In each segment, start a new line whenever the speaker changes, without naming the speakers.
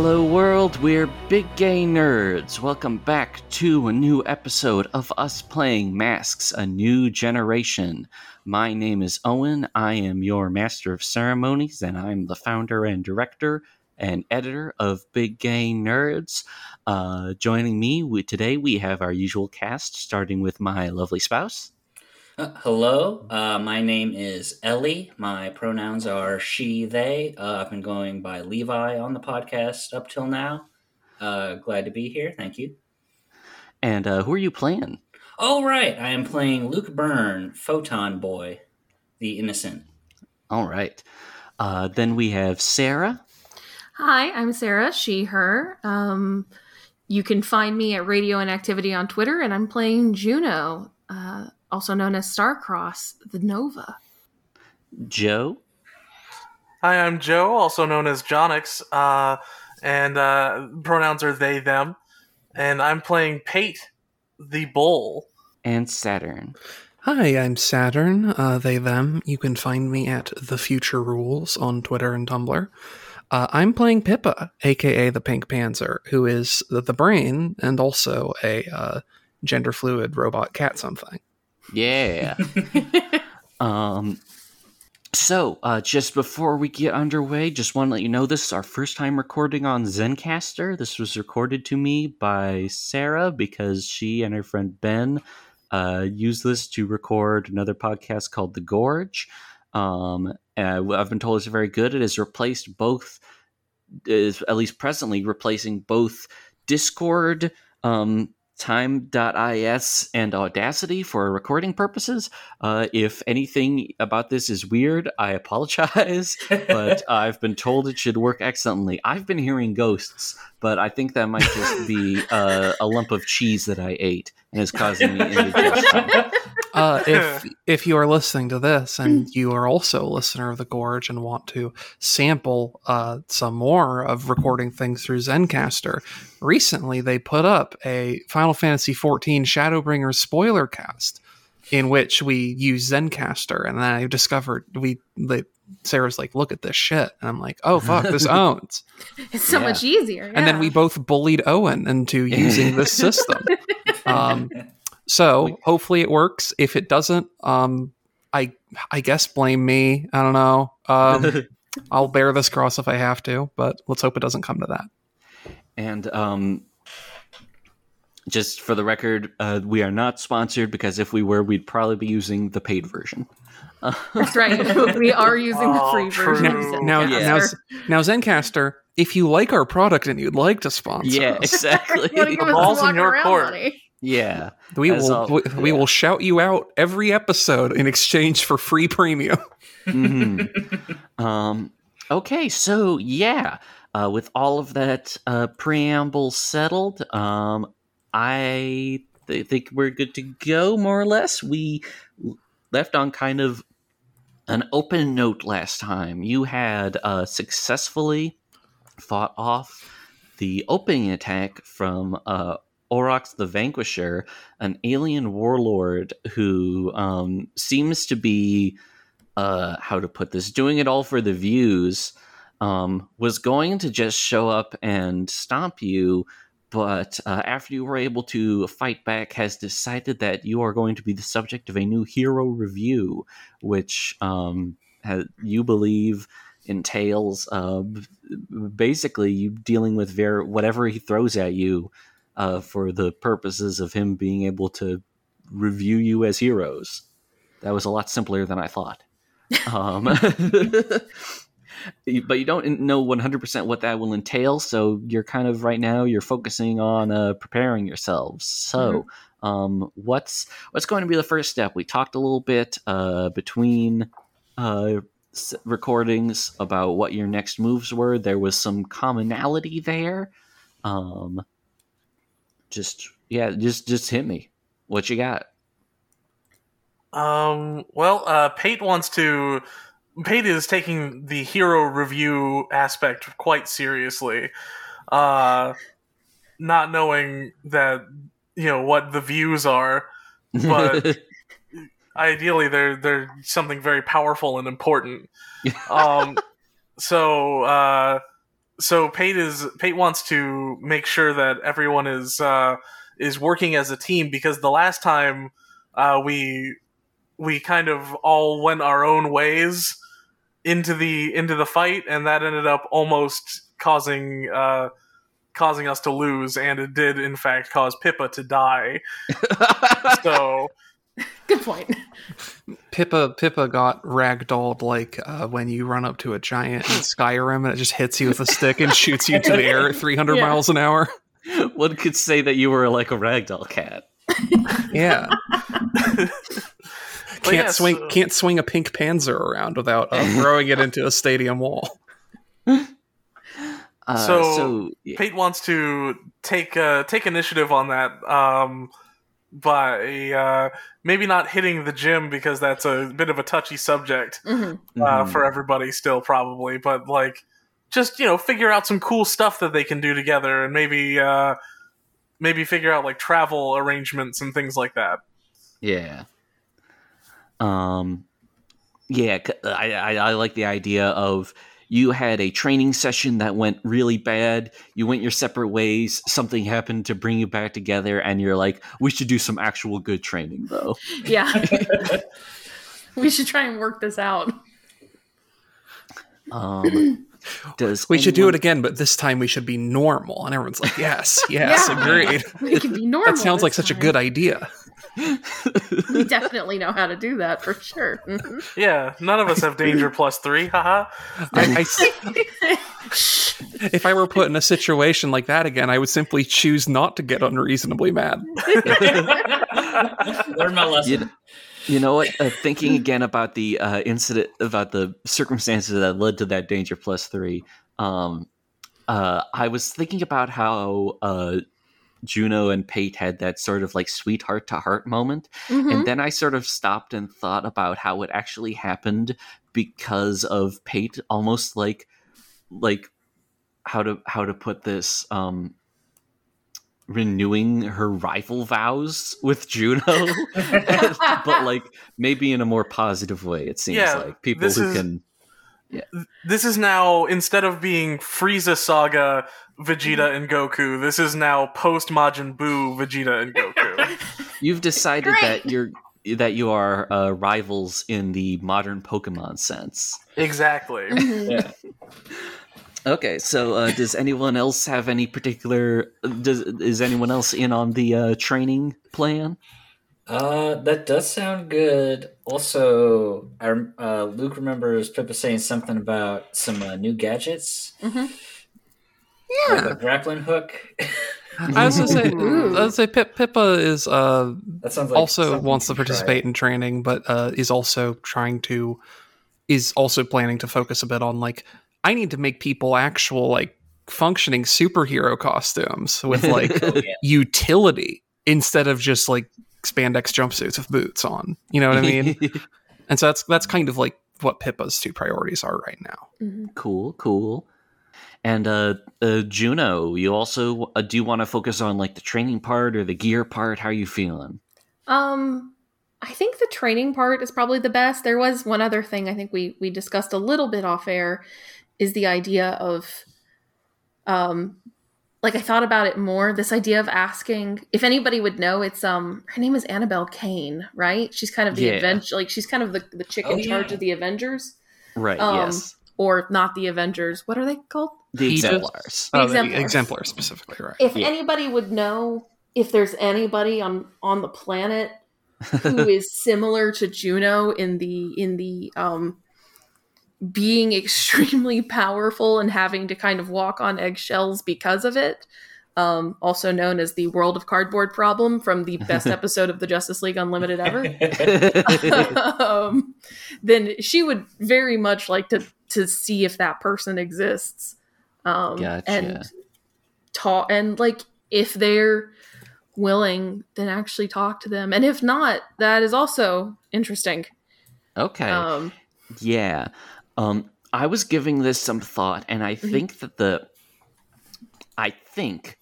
Hello, world. We're big gay nerds. Welcome back to a new episode of us playing Masks, a new generation. My name is Owen. I am your master of ceremonies, and I'm the founder and director and editor of Big Gay Nerds. Uh, joining me we, today, we have our usual cast, starting with my lovely spouse.
Uh, hello, uh, my name is Ellie. My pronouns are she, they. Uh, I've been going by Levi on the podcast up till now. Uh, glad to be here. Thank you.
And uh, who are you playing?
Oh, right. I am playing Luke Byrne, Photon Boy, the innocent.
All right. Uh, then we have Sarah.
Hi, I'm Sarah, she, her. Um, you can find me at Radio and Activity on Twitter, and I'm playing Juno, uh, also known as Starcross, the Nova.
Joe.
Hi, I'm Joe, also known as Jonix, uh, and uh, pronouns are they, them. And I'm playing Pate, the Bull.
And Saturn.
Hi, I'm Saturn, uh, they, them. You can find me at The Future Rules on Twitter and Tumblr. Uh, I'm playing Pippa, aka the Pink Panzer, who is the, the brain and also a uh, gender fluid robot cat something.
Yeah. um. So, uh, just before we get underway, just want to let you know this is our first time recording on Zencastr. This was recorded to me by Sarah because she and her friend Ben uh, used this to record another podcast called The Gorge. Um, I've been told it's very good. It has replaced both, is at least presently replacing both Discord, um, time.is and audacity for recording purposes. Uh, if anything about this is weird i apologize but i've been told it should work excellently. I've been hearing ghosts but i think that might just be uh, a lump of cheese that i ate and is causing me indigestion
uh, if if you are listening to this and you are also a listener of the Gorge and want to sample uh, some more of recording things through Zencastr, recently they put up a Final Fantasy XIV Shadowbringers spoiler cast in which we use Zencastr, and then I discovered we the Sarah's like, look at this shit. And I'm like, oh, fuck, this owns.
It's so
Yeah.
much easier.
And then we both bullied Owen into using this system. Um, so hopefully it works. If it doesn't, um, I I guess blame me. I don't know. Um, I'll bear this cross if I have to, but let's hope it doesn't come to that.
And um, just for the record, uh, we are not sponsored because if we were, we'd probably be using the paid version.
That's right. we are using the
Oh,
free version. of
true.
Now,
Zencastr.
now, now, Zencastr, if you like our product and you'd like to sponsor
yeah,
us,
exactly.
You wanna give us
ball's in your
walk-around
court.
money?
Yeah.
we will
all-
we, we will shout you out every episode in exchange for free premium.
Mhm. um, okay, so yeah, uh, with all of that uh, preamble settled, um, I th- think we're good to go, more or less. We left on kind of an open note last time. You had uh, successfully fought off the opening attack from uh, Gorax the Vanquisher, an alien warlord who um, seems to be uh, how to put this, doing it all for the views, um, was going to just show up and stomp you, but uh, after you were able to fight back, has decided that you are going to be the subject of a new hero review, which um, you believe entails uh, basically you dealing with ver- whatever he throws at you uh, for the purposes of him being able to review you as heroes. That was a lot simpler than I thought. Um, but you don't know 100% what that will entail. So you're kind of right now you're focusing on uh, preparing yourselves. So um, what's what's going to be the first step? We talked a little bit uh, between uh, s- recordings about what your next moves were. There was some commonality there. Um, just yeah, just just hit me. What you got?
Um, well, uh, Pate wants to. Pate is taking the hero review aspect quite seriously. Uh, not knowing that, you know, what the views are, But- ideally they're they're something very powerful and important. Um, so uh, so Pate is Pate wants to make sure that everyone is uh, is working as a team because the last time uh, we we kind of all went our own ways into the into the fight, and that ended up almost causing uh, causing us to lose, and it did in fact cause Pippa to die. so
Good point.
Pippa Pippa got ragdolled like uh, when you run up to a giant in Skyrim and it just hits you with a stick and shoots you to the air at 300
Yeah.
miles an hour.
One could say that you were like a ragdoll cat.
Yeah, can't
yeah,
swing
so-
can't swing a pink Panzer around without uh, throwing it into a stadium wall.
Uh,
So,
so yeah.
Pate wants to take uh, take initiative on that um, by uh, maybe not hitting the gym because that's a bit of a touchy subject
hmm
uh,
Mhm.
for everybody still probably, but like just you know figure out some cool stuff that they can do together and maybe uh, maybe figure out like travel arrangements and things like that.
Yeah. Um. Yeah, I I like the idea of you had a training session that went really bad. You went your separate ways. Something happened to bring you back together, and you're like, we should do some actual good training, though.
Yeah. we should try and work this out.
Um. Does
We should do it again, but this time we should be normal. And everyone's like, yes, yes,
Yeah.
agreed.
We can be normal.
That sounds like
this
such a good idea.
We definitely know how to do that for sure. Mhm.
Yeah, none of us have danger plus three, haha.
I, I- if I were put in a situation like that again, I would simply choose not to get unreasonably mad.
Learn my lesson.
You, you know what? Uh, thinking again about the uh, incident, about the circumstances that led to that danger plus three, um, uh, I was thinking about how uh, Juno and Pate had that sort of like sweetheart to heart moment,
Mhm.
and then I sort of stopped and thought about how it actually happened because of Pate, almost like like how to how to put this. Um, renewing her rival vows with Juno but like maybe in a more positive way it seems
Yeah,
like people
this
who
is-
can
This is now instead of being Frieza Saga, Vegeta and Goku. This is now post Majin Buu, Vegeta and Goku.
you've decided
Great.
that you're that you are uh, rivals in the modern pokemon sense
exactly.
Mhm.
Yeah.
okay so uh, does anyone else have any particular does is anyone else in on the uh, training plan
Uh, that does sound good. Also, I, uh, Luke remembers Pippa saying something about some uh, new gadgets,
Mhm.
like a grappling hook.
I was gonna say,
Ooh.
I was say Pip, Pippa is uh,
that sounds like
also wants to
you should try.
participate in training, but uh, is also trying to is also planning to focus a bit on like I need to make people actual like functioning superhero costumes with like
Oh, yeah.
utility instead of just like spandex jumpsuits with boots on. You know what I mean? and so that's that's kind of like what Pippa's two priorities are right now.
Mhm.
cool cool and uh, uh juno you also uh, do you want to focus on like the training part or the gear part how are you feeling
Um, I think the training part is probably the best. There was one other thing I think we we discussed a little bit off air, is the idea of, um, like I thought about it more. This idea of asking if anybody would know. It's um, her name is Annabelle Kane, right? She's kind of the
Yeah.
Avenger, like she's kind of the the chick
Oh,
in charge
yeah.
of the Avengers,
right
Um,
yes
or not the Avengers. What are they called?
the
He just-
exemplars
The
Oh,
exemplar.
the exemplar specifically, right?
if
Yeah.
anybody would know if there's anybody on on the planet who is similar to Juno in the in the um being extremely powerful and having to kind of walk on eggshells because of it. Um, also known as the World of Cardboard problem from the best episode of the Justice League Unlimited ever. um, then she would very much like to to see if that person exists. Um,
Gotcha.
And talk and like if they're willing, then actually talk to them, and if not, that is also interesting.
okay
Um,
Yeah. Um I was giving this some thought and I
Mm-hmm.
think that the I think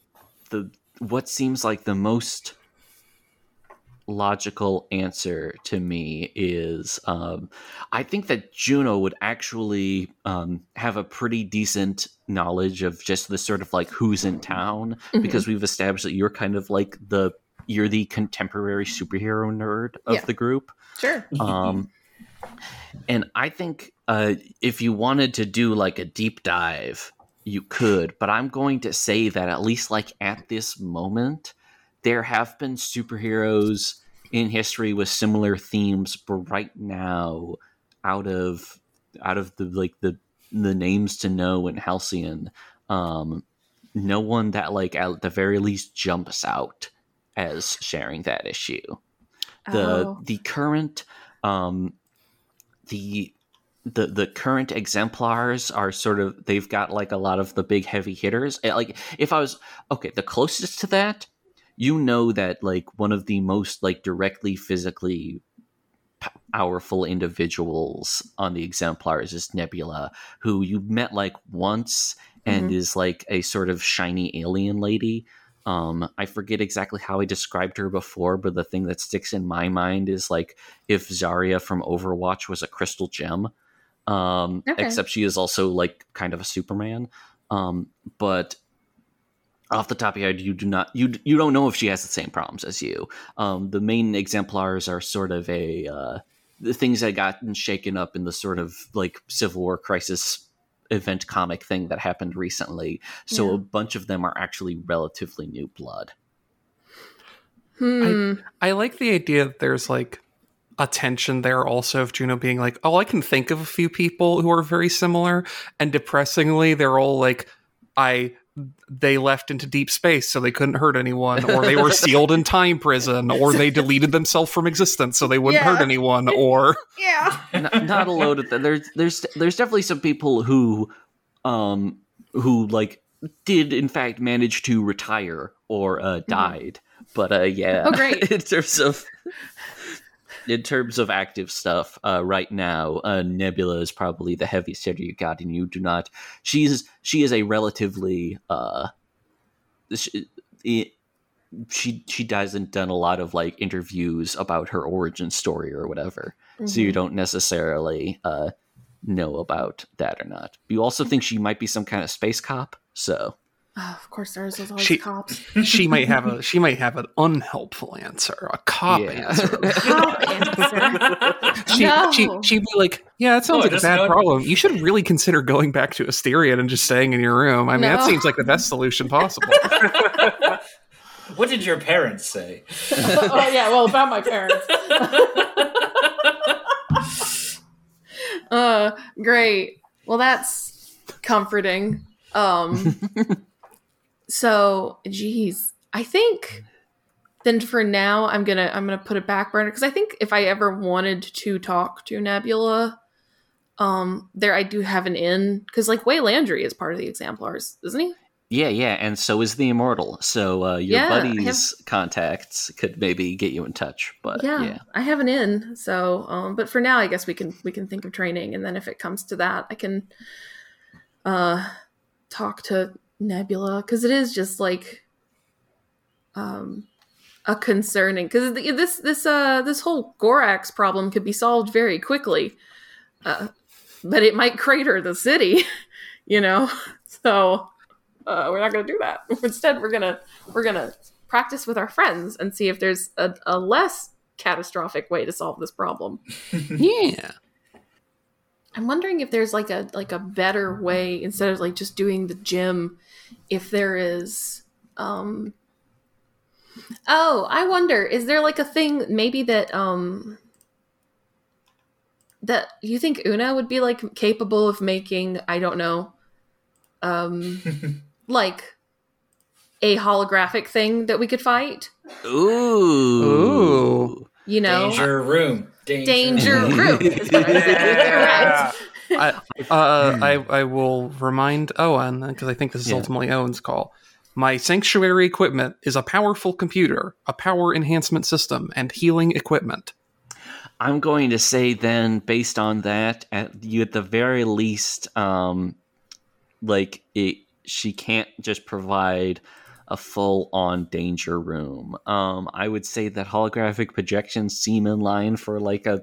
the what seems like the most logical answer to me is um, I think that Juno would actually um, have a pretty decent knowledge of just the sort of like who's in town
Mhm.
because we've established that you're kind of like the you're the contemporary superhero nerd of
Yeah.
the group.
Sure.
Um, and I think uh, if you wanted to do like a deep dive, you could. But I'm going to say that at least like at this moment, there have been superheroes in history with similar themes, but right now, out of out of the like the the names to know in Halcyon, um, no one that like at the very least jumps out as sharing that issue the
Oh.
the current um the the the current exemplars are sort of they've got like a lot of the big heavy hitters like if i was okay the closest to that you know that like one of the most like directly physically powerful individuals on the exemplars is nebula who you met like once and
Mhm.
is like a sort of shiny alien lady um, I forget exactly how I described her before, but the thing that sticks in my mind is like if Zarya from Overwatch was a crystal gem. Um,
Okay.
except she is also like kind of a Superman. Um, but off the top of your head, you do not you you don't know if she has the same problems as you. Um, the main exemplars are sort of a uh, the things that gotten shaken up in the sort of like Civil War crisis event comic thing that happened recently. So
Yeah.
a bunch of them are actually relatively new blood.
Hmm.
I like the idea that there's like a tension there also of Juno being like, oh, I can think of a few people who are very similar, and depressingly, they're all like, I they left into deep space so they couldn't hurt anyone, or they were sealed in time prison, or they deleted themselves from existence so they wouldn't
Yeah.
hurt anyone, or
yeah.
not, not a load of that. There's there's there's definitely some people who, um, who like did in fact manage to retire or uh, died, but uh, yeah.
Oh, great.
in terms of in terms of active stuff, uh, right now, uh, Nebula is probably the heaviest hitter you got, and you do not. She's she is a relatively uh, she, it, she she hasn't done a lot of like interviews about her origin story or whatever so you
Mhm.
don't necessarily uh, know about that or not. You also think she might be some kind of space cop, so
Oh, of course, there's always
She-
cops.
she might have a she might have an unhelpful answer, a cop
Yeah.
answer.
Cop answer.
She,
No.
she she'd be like, "Yeah, that sounds
Oh,
like a bad
go-
problem. You should really consider going back to Asterion and just staying in your room. I mean, that seems like the best solution possible."
What did your parents say?
oh yeah, well about my parents. uh, great. Well, that's comforting. Um, so, geez, I think then for now I'm gonna I'm gonna put it back burner because I think if I ever wanted to talk to Nebula, um, there I do have an in because like Waylandry is part of the exemplars, isn't he?
yeah, yeah, and so is the immortal. So uh, your
Yeah, I
buddies' contacts could maybe get you in touch, but
yeah,
yeah.
I have an in. So, um, but for now, I guess we can we can think of training, and then if it comes to that, I can uh talk to Nebula because it is just like um a concerning because this this uh this whole Gorax problem could be solved very quickly, uh, but it might crater the city, you know. So uh, we're not going to do that. Instead, we're gonna we're gonna practice with our friends and see if there's a, a less catastrophic way to solve this problem.
yeah.
I'm wondering if there's like a like a better way instead of like just doing the gym if there is um Oh, I wonder is there like a thing maybe that um that you think Una would be like capable of making, I don't know, um like a holographic thing that we could fight?
Ooh,
Ooh.
You know?
Danger room. Danger,
Danger room. is what I was thinking.
Yeah.
Correct.
I, uh, I I will remind Owen because I think this is
Yeah.
ultimately Owen's call. My sanctuary equipment is a powerful computer, a power enhancement system, and healing equipment.
I'm going to say then, based on that, at you at the very least, um, like it, she can't just provide a full on danger room. Um, I would say that holographic projections seem in line for like a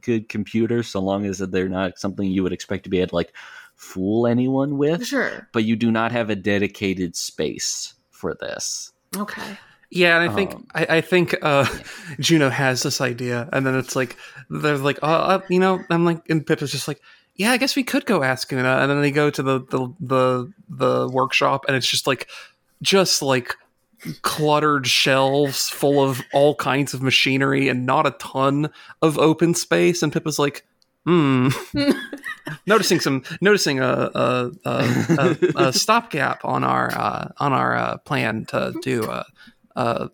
good computer, so long as they're not something you would expect to be able to like fool anyone with.
Sure.
But you do not have a dedicated space for this.
Okay.
Yeah, and I think
Um,
I, I think uh, Juno has this idea, and then it's like they're like, oh, uh, you know, I'm like, and Pip is just like, yeah, I guess we could go ask Una, and then they go to the the the, the workshop, and it's just like, just like cluttered shelves full of all kinds of machinery and not a ton of open space, and Pip is like, hmm, noticing some noticing a a, a, a, a stopgap on our uh, on our uh, plan to do a, a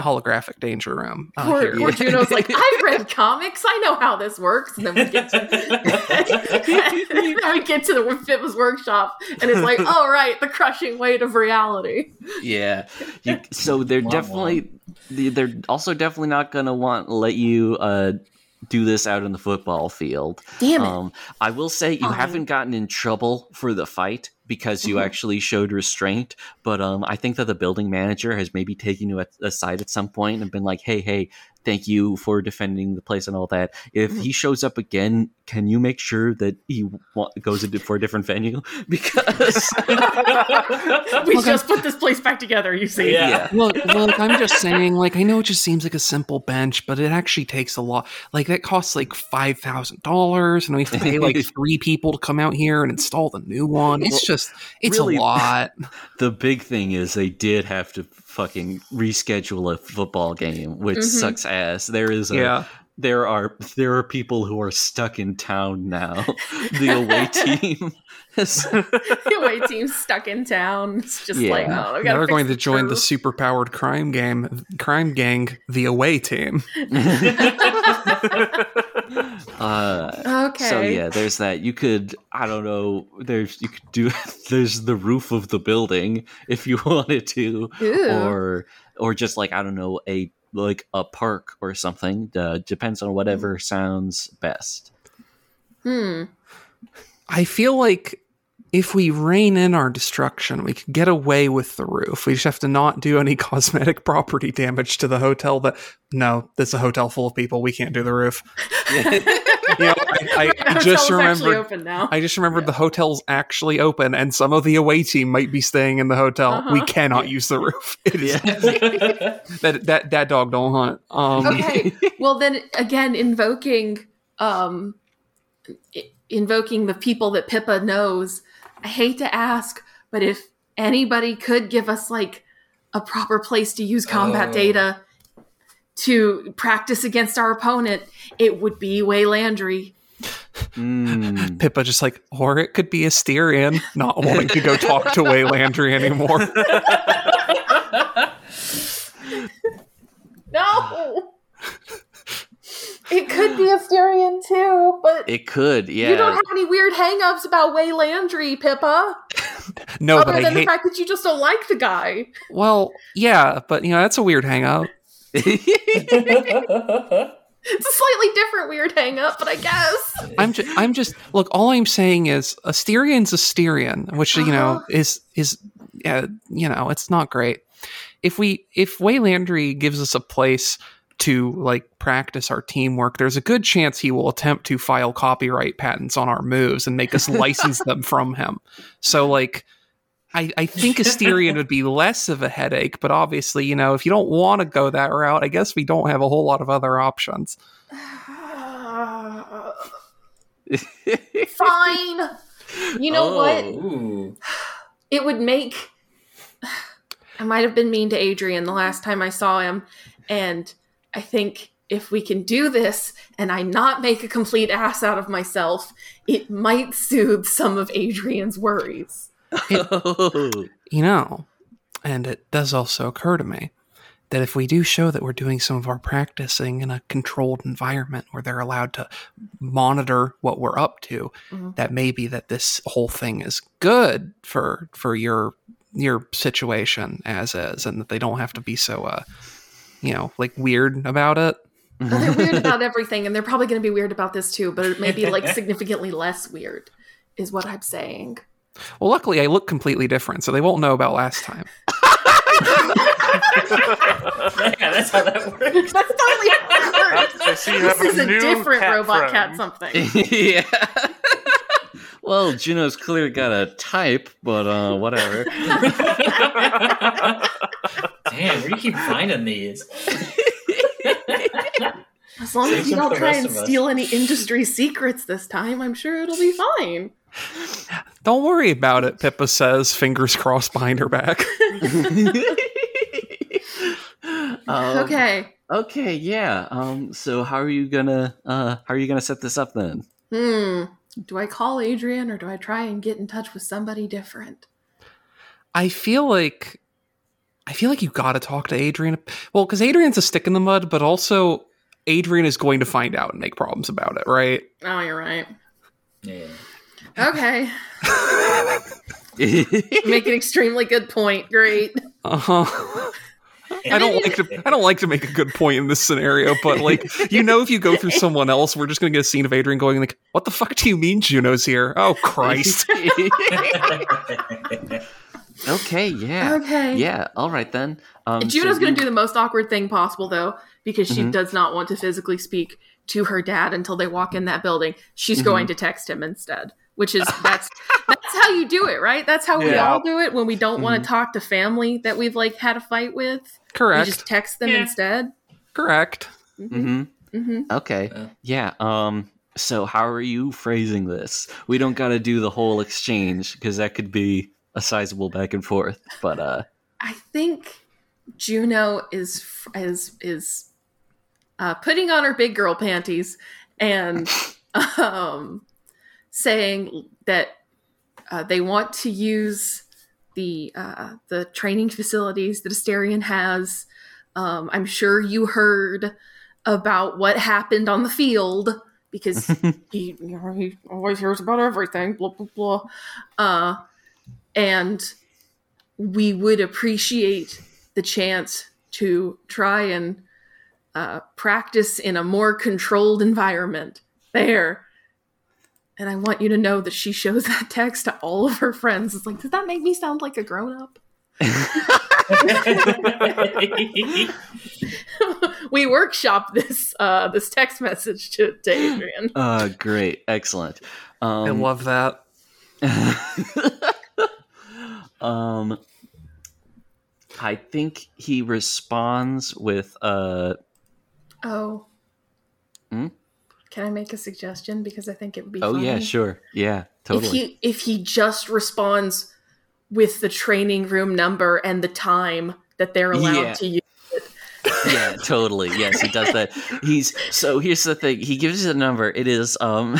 holographic danger room uh,
Poor,
here.
poor Juno's like, I've read comics. I know how this works. And then we get to, then we get to the fitness workshop, and it's like, oh right, the crushing weight of reality.
Yeah. You, so they're
Wah,
definitely they're also definitely not going to want let you uh do this out in the football field.
Damn it!
Um, I will say you
Oh.
haven't gotten in trouble for the fight because you
Mhm.
actually showed restraint. But um, I think that the building manager has maybe taken you aside at some point and been like, "Hey, hey, thank you for defending the place and all that. If
Mhm.
he shows up again, can you make sure that he wa- goes into for a different venue because
we
Okay.
just put this place back together. You see?
Yeah.
yeah."
look, look, I'm just saying, like, I know it just seems like a simple bench, but it actually takes a lot. Like, that costs like five thousand dollars, and we have to pay like three people to come out here and install the new one. It's
Well,
just, it's
really-
a lot.
The big thing is they did have to fucking reschedule a football game, which
Mhm.
sucks ass. There is a
yeah,
there are there are people who are stuck in town now. The away team has
the away team's stuck in town. It's just
Yeah.
like, oh, I
now
gotta
they're going to
the
join the
crew.
super powered crime game, crime gang, the away team.
uh
Okay.
so yeah, there's that. You could I don't know, there's you could do there's the roof of the building if you wanted to
Ew.
or or just like I don't know, a like a park or something. Uh, depends on whatever sounds best.
hmm.
I feel like if we rein in our destruction, we could get away with the roof. We just have to not do any cosmetic property damage to the hotel. That no, this is a hotel full of people. We can't do the roof. You know, I,
The
I just
actually
remembered.
open now.
I just remembered the hotel's actually open, and some of the away team might be staying in the hotel. We
Uh-huh.
cannot use the roof. It is, that that that dog don't hunt. Um,
okay. Well, then again, invoking, um, i- invoking the people that Pippa knows. I hate to ask, but if anybody could give us like a proper place to use combat
Oh.
data to practice against our opponent, it would be Waylandry.
Mm.
Pippa just like, or it could be Asterion not wanting to go talk to Waylandry anymore.
No. It could be Asterion too, but
It could, yeah.
you don't have any weird hangups about Waylandry, Pippa.
No,
other than the fact that you just don't like the guy.
Well, yeah, but you know that's a weird hangout.
It's a slightly different weird hangup, but I guess.
I'm just, I'm just look. All I'm saying is Asterion's Asterion, which you know
Uh-huh.
is is, uh, you know, it's not great. If we if Waylandry gives us a place to like practice our teamwork, there's a good chance he will attempt to file copyright patents on our moves and make us license them from him. So like. I, I think Asterion would be less of a headache, but obviously, you know, if you don't want to go that route, I guess we don't have a whole lot of other options.
Fine. You know what?
Oh, ooh.
It would make. I might have been mean to Adrian the last time I saw him, and I think if we can do this and I not make a complete ass out of myself, it might soothe some of Adrian's worries.
Oh.
You know, and it does also occur to me that if we do show that we're doing some of our practicing in a controlled environment where they're allowed to monitor what we're up to,
Mhm.
that maybe that this whole thing is good for for your your situation as is, and that they don't have to be so uh you know like weird about it.
Well, they're weird about everything, and they're probably going to be weird about this too, but it may be like significantly less weird, is what I'm saying.
Well, luckily I look completely different, so they won't know about last time.
yeah, that's how that works.
That's totally how it works.
I see you have
This is a different
cat
robot
friend.
cat something.
yeah. well, Juno's clearly got a type, but uh, whatever.
Damn, where do you keep finding these?
As long as you don't try and steal any industry secrets this time, I'm sure it'll be fine.
Don't worry about it, Pippa says, fingers crossed behind her back.
Um,
okay.
Okay, yeah. Um, so how are you gonna uh how are you gonna set this up then?
Hmm. Do I call Adrian or do I try and get in touch with somebody different?
I feel like I feel like you got to talk to Adrian. Well, because Adrian's a stick in the mud, but also Adrian is going to find out and make problems about it, right?
Oh, you're right.
Yeah.
Okay. Make an extremely good point. Great.
Uh huh. I don't like to. I don't like to make a good point in this scenario, but like you know, if you go through someone else, we're just gonna get a scene of Adrian going like, "What the fuck do you mean Juno's here? Oh Christ!"
okay, yeah.
Okay.
Yeah, all right then. Um,
Juno's
so
going to do the most awkward thing possible, though, because she
Mhm.
does not want to physically speak to her dad until they walk in that building. She's
Mhm.
going to text him instead, which is that's that's how you do it, right? That's how we all do it when we don't want
Mhm.
to talk to family that we've like had a fight with.
Correct.
We just text them
Yeah.
instead.
Correct.
Mhm.
hmm
Okay.
Uh.
Yeah. Um. So how are you phrasing this? We don't got to do the whole exchange because that could be a sizable back and forth. But uh,
I think Juno is is is uh, putting on her big girl panties and um, saying that uh, they want to use the uh, the training facilities that Asterion has. Um, I'm sure you heard about what happened on the field because he, you know, he always hears about everything. Blah blah blah. Uh, and we would appreciate the chance to try and uh, practice in a more controlled environment there. And I want you to know that she shows that text to all of her friends. It's like, does that make me sound like a grown up? we workshop this uh, this text message to, to Adrian.
uh, great, excellent. Um,
I love that.
um, I think he responds with uh,
Oh.
Hmm?
Can I make a suggestion? Because I think it would be
oh
funny.
yeah, sure, yeah, totally.
If he if he just responds with the training room number and the time that they're allowed
Yeah.
to use.
yeah, totally. Yes, he does that. He's so here's the thing. He gives you the number. It is um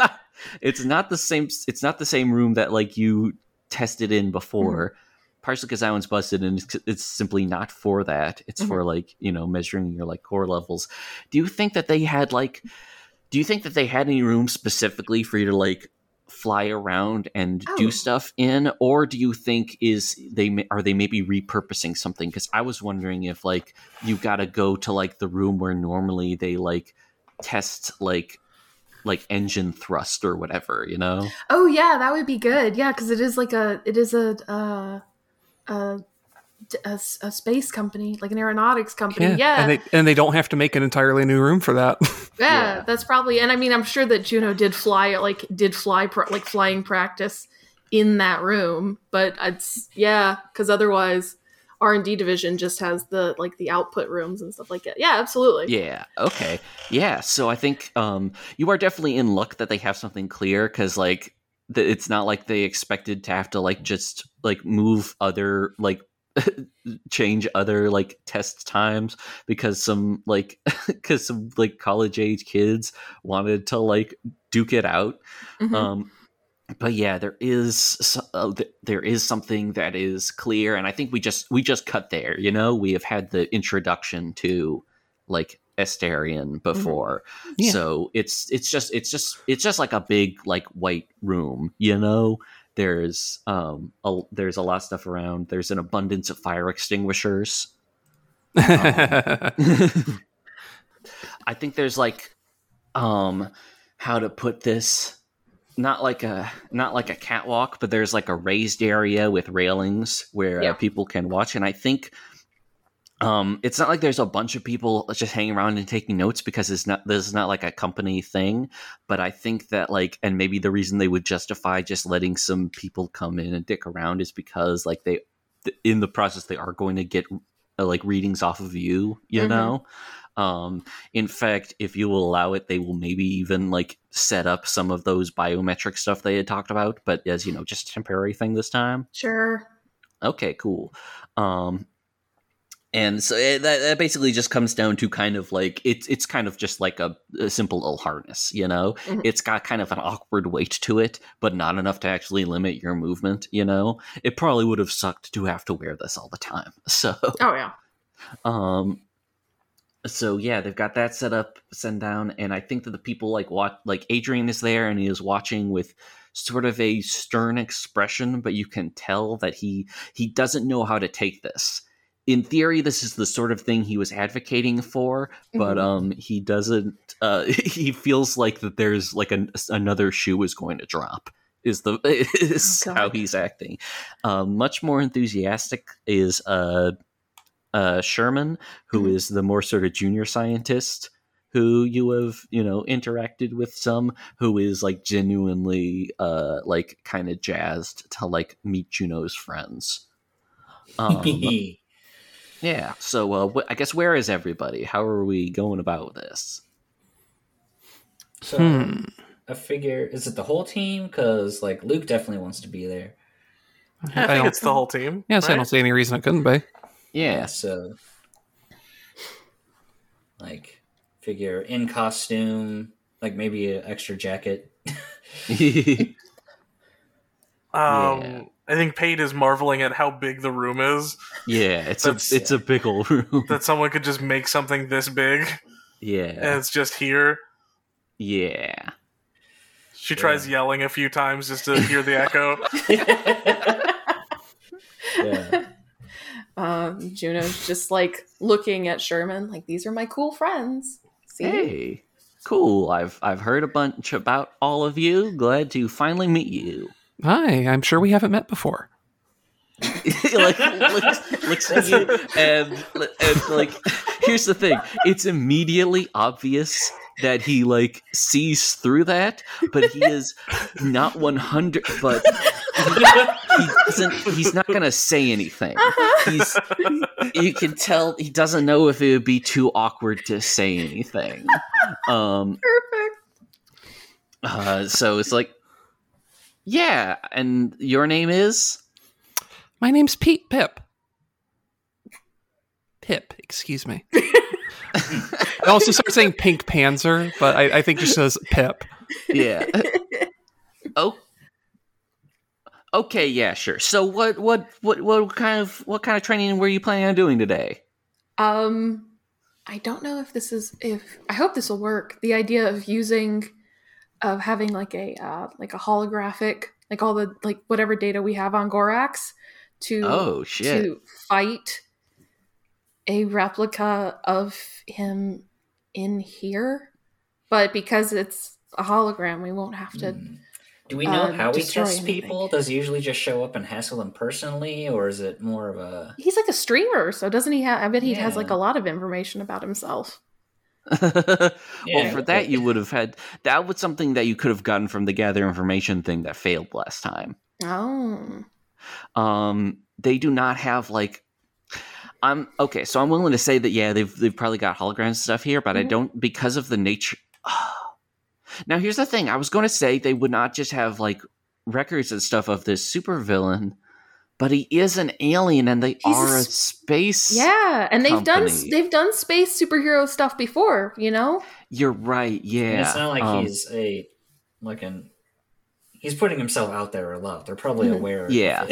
it's not the same it's not the same room that like you tested in before. Partially because that one's busted and it's, it's simply not for that. It's
Mhm.
for like, you know, measuring your like core levels. Do you think that they had like do you think that they had any room specifically for you to like fly around and
Oh.
do stuff in or do you think is they are they maybe repurposing something because i was wondering if like you got to go to like the room where normally they like test like like engine thrust or whatever you know
Oh yeah, that would be good. Yeah, because it is like a it is a uh, a a space company, like an aeronautics company. Yeah,
And they and they don't have to make an entirely new room for that.
yeah,
Yeah.
that's probably. And I mean, I'm sure that Juno did fly like did fly pro, like flying practice in that room, but it's yeah, because otherwise. R and D division just has the like the output rooms and stuff like that. Yeah, absolutely.
yeah okay yeah so i think um you are definitely in luck that they have something clear because like th- it's not like they expected to have to like just like move other like change other like test times because some like because some like college age kids wanted to like duke it out
Mhm.
um but yeah there is uh, there is something that is clear and i think we just we just cut there you know? We have had the introduction to like Asterion before.
Yeah.
so it's it's just it's just it's just like a big like white room you know? There's um a, there's a lot of stuff around. There's an abundance of fire extinguishers. I think there's like um how to put this not like a not like a catwalk, but there's like a raised area with railings where
Yeah.
uh, people can watch. And I think um, it's not like there's a bunch of people just hanging around and taking notes because it's not this is not like a company thing. But I think that like, and maybe the reason they would justify just letting some people come in and dick around is because like they in the process they are going to get uh, like readings off of you, you
Mhm.
know. Um, in fact, if you will allow it, they will maybe even like set up some of those biometric stuff they had talked about, but as you know, just a temporary thing this time.
Sure.
Okay, cool. Um, and so it, that, that basically just comes down to kind of like it's it's kind of just like a, a simple little harness, you know.
Mhm.
It's got kind of an awkward weight to it, but not enough to actually limit your movement. You know, it probably would have sucked to have to wear this all the time. So
Oh yeah.
um so yeah they've got that set up send down and i think that the people like what like adrian is there and he is watching with sort of a stern expression but you can tell that he he doesn't know how to take this. In theory this is the sort of thing he was advocating for but
Mhm.
um he doesn't uh he feels like that there's like an, another shoe is going to drop is the is
Oh,
how he's acting. Um much more enthusiastic is uh uh, Sherman, who is
Mhm.
the more sort of junior scientist who you have, you know, interacted with some, who is like genuinely, uh, like kind of jazzed to like meet Juno's friends. Um, yeah. So, uh, wh- I guess where is everybody? How are we going about this?
so
Hmm.
I figure is it the whole team? Because like Luke definitely wants to be there.
I
I
think
don't,
it's the whole team.
yes, I
right?
don't see any reason it couldn't be.
Yeah.
So like figure in costume, like maybe an extra jacket.
Um,
Yeah.
I think Pate is marveling at how big the room is.
yeah. It's
That's-
a it's a big old room.
That someone could just make something this big, Yeah, and
Yeah.
it's just here.
Yeah.
She tries yelling a few times just to hear the echo.
yeah.
Um, Juno's just like looking at Sherman, like these are my cool friends. See,
Hey. Cool. I've I've heard a bunch about all of you. Glad to finally meet you.
Hi, I'm sure we haven't met before.
like looks, looks at you and, and like here's the thing it's immediately obvious that he like sees through that but he is not 100 but he, he doesn't he's not gonna say anything he's you can tell he doesn't know if it would be too awkward to say anything um
perfect.
uh, so it's like yeah and your name is
My name's Pete Pip. Pip, excuse me. I also start saying Pink Panzer, but I, I think just says Pip.
yeah. oh. Okay, yeah, sure. So what what what what kind of what kind of training were you planning on doing today?
Um, I don't know if this is if I hope this will work. The idea of using of having like a uh, like a holographic like all the like whatever data we have on Gorax to
Oh shit.
to fight a replica of him in here, but because it's a hologram, we won't have to.
Hmm. Do we know
um,
how he
destroy
tests
anything.
people? Does he usually just show up and hassle them personally, or is it more of a
He's like a streamer, so doesn't he have? I bet he has like a lot of information about himself.
well,
Yeah,
for
okay.
that you would have had that was something that you could have gotten from the gather information thing that failed last time.
Oh,
Um, they do not have like. I'm okay, so I'm willing to say that yeah, they've they've probably got hologram stuff here, but I
Mhm.
don't because of the nature. now here's the thing: I was going to say they would not just have like records and stuff of this supervillain, but he is an alien, and they
He's a
are a
s-
space.
yeah, and they've done they've done space superhero stuff before. You know,
you're right.
And
Yeah,
it's not like
um,
he's a like an he's putting himself out there a lot. They're probably
Mhm.
aware.
Yeah.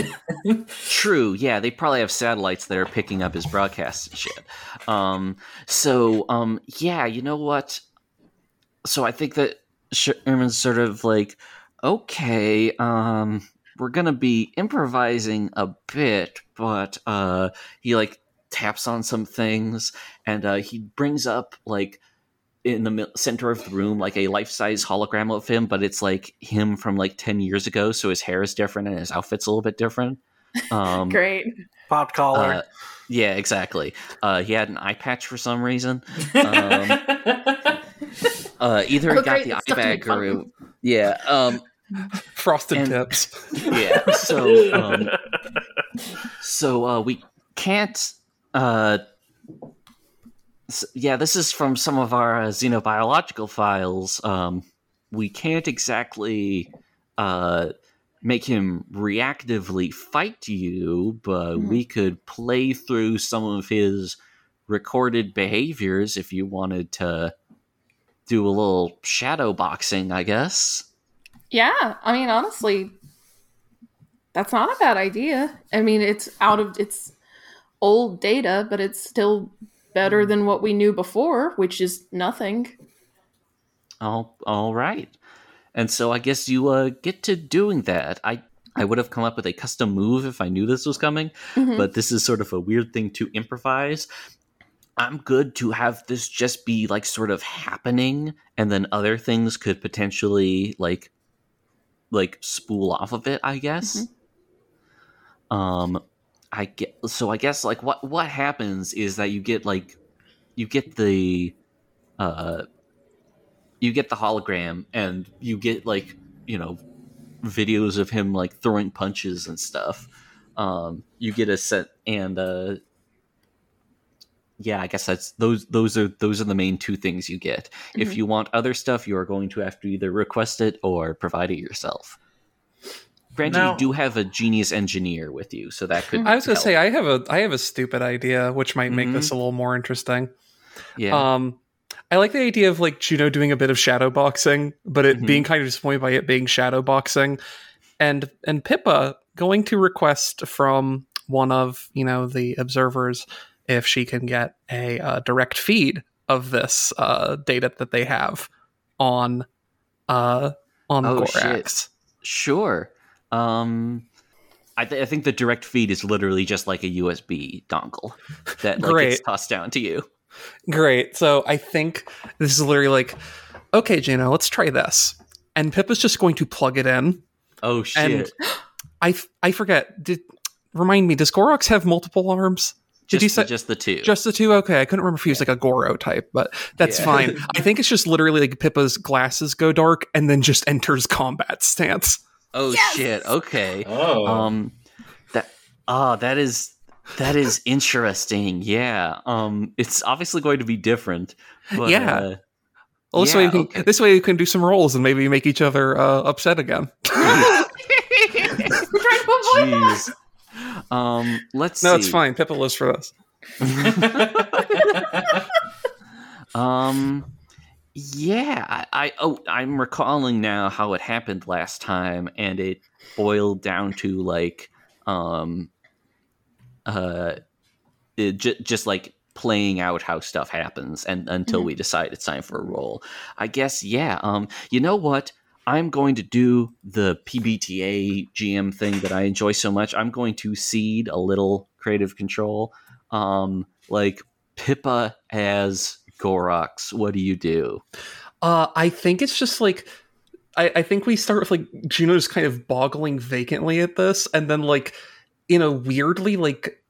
It.
True. Yeah, they probably have satellites that are picking up his broadcasts and shit. Um, so, um, yeah, you know what? So I think that Sherman's sort of like, okay, um, we're gonna be improvising a bit, but uh, he like taps on some things and uh, he brings up like in the center of the room like a life-size hologram of him, but it's like him from like ten years ago. So his hair is different and his outfit's a little bit different. Um,
Great.
Pop collar.
uh, yeah, exactly. Uh, he had an eye patch for some reason. Um, Uh, either
Oh,
he got
great,
the eye
it's stuff to make
bag
fun
or yeah. Um,
Frosted
And-
tips.
yeah. So um, so uh, we can't. Yeah, this is from some of our uh, xenobiological files. Um, we can't exactly uh, make him reactively fight you, but
Mhm.
we could play through some of his recorded behaviors if you wanted to do a little shadow boxing, I guess.
Yeah, I mean, honestly, that's not a bad idea. I mean, it's out of it's old data, but it's still better than what we knew before, which is nothing.
All all right. And so I guess you uh, get to doing that. I I would have come up with a custom move if I knew this was coming,
Mhm.
but this is sort of a weird thing to improvise. I'm good to have this just be like sort of happening and then other things could potentially like like spool off of it, I guess. Um I get so I guess like what what happens is that you get like you get the uh you get the hologram and you get like you know videos of him like throwing punches and stuff. Um you get a set and uh yeah i guess that's those those are those are the main two things you get. If
Mhm.
you want other stuff you are going to have to either request it or provide it yourself granted
Now-
you do have a genius engineer with you so that could.
I was gonna say I have a I have a stupid idea which might make
Mhm.
this a little more interesting.
yeah
Um, I like the idea of like Juno doing a bit of shadow boxing, but it
Mhm.
being kind of disappointed by it being shadow boxing, and and Pippa going to request from one of you know the observers if she can get a uh, direct feed of this uh, data that they have on uh, on
Oh,
Gorax.
Sure. Um, I, th- I think the direct feed is literally just like a USB dongle that like
Great.
gets tossed down to you.
Great. So I think this is literally like, okay, Juno, let's try this. And Pippa's just going to plug it in.
Oh shit!
And I, f- I forget. Did remind me? Does Gorax have multiple arms?
just,
you say-
just the two?
Just the two? Okay, I couldn't remember if he was like a Goro type, but that's
Yeah.
fine. I think it's just literally like Pippa's glasses go dark and then just enters combat stance.
Oh
Yes!
shit! Okay.
Oh,
Um, that ah, that is that is interesting. Yeah. Um, it's obviously going to be different. But,
Yeah.
uh,
Well, this
Yeah,
way, you can,
okay.
this way you can do some rolls and maybe make each other uh, upset again.
We're trying to avoid that.
Jeez. Um, let's
no,
see.
it's fine. Pippa lives for this.
Um, yeah, I, I oh, I'm recalling now how it happened last time, and it boiled down to like, um, uh, it j- just like playing out how stuff happens, and until
Mhm.
we decide it's time for a roll. I guess, yeah. Um, you know what? I'm going to do the PBTA GM thing that I enjoy so much. I'm going to cede a little creative control. Um, like Pippa as Gorax. What do you do?
Uh, I think it's just like I, I think we start with like Juno Juno's kind of boggling vacantly at this, and then like in a weirdly like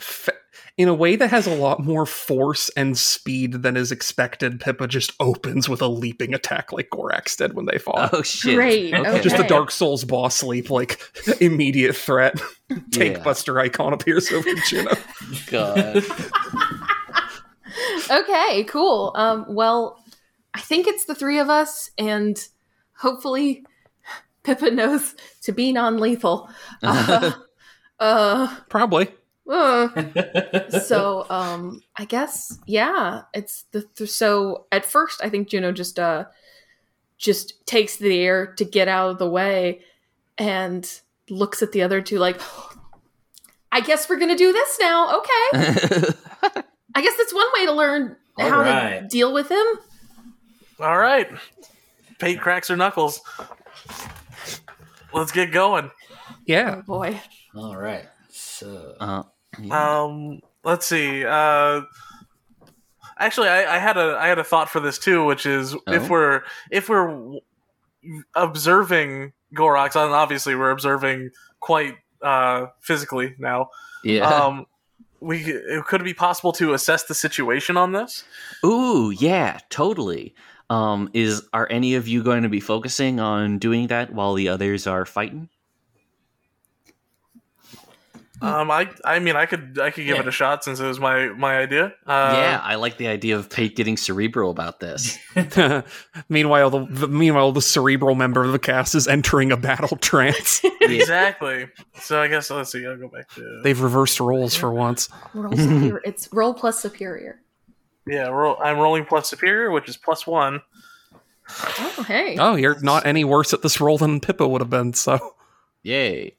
fa- in a way that has a lot more force and speed than is expected. Pippa just opens with a leaping attack like Gorax did when they fought.
Oh shit!
Great,
Okay.
Just the. Dark Souls boss leap, like immediate threat. Tank
Yeah.
Buster icon appears over Juno.
God.
Okay, cool. Um, well, I think it's the three of us, and hopefully Pippa knows to be non-lethal. Uh, uh,
Probably.
uh. so um, I guess yeah, it's the th- so at first I think Juno just uh just takes the air to get out of the way and looks at the other two like. I guess we're gonna do this now. Okay. I guess that's one way to learn
All
how to deal with him.
All right. Pate cracks her knuckles. Let's get going.
Yeah.
Oh boy.
All right. So
uh, yeah.
Um, let's see. Uh, Actually, I, I had a I had a thought for this too, which is
Oh?
if we're if we're observing Gorax, and obviously we're observing quite uh, physically now.
Yeah.
Um, we it could it be possible to assess the situation on this?
Ooh, yeah, totally. Um, is are any of you going to be focusing on doing that while the others are fighting?
Um, I I mean I could I could give
Yeah.
it a shot since it was my my idea. Uh,
yeah, I like the idea of Pate getting cerebral about this.
meanwhile, the, the meanwhile the cerebral member of the cast is entering a battle trance.
exactly. So I guess let's see. I'll go back to
They've reversed roles for once.
roll superior. It's roll plus superior.
yeah. Roll, I'm rolling plus superior, which is plus one.
Oh, hey.
Oh, you're not any worse at this role than Pippa would have been. So
Yay.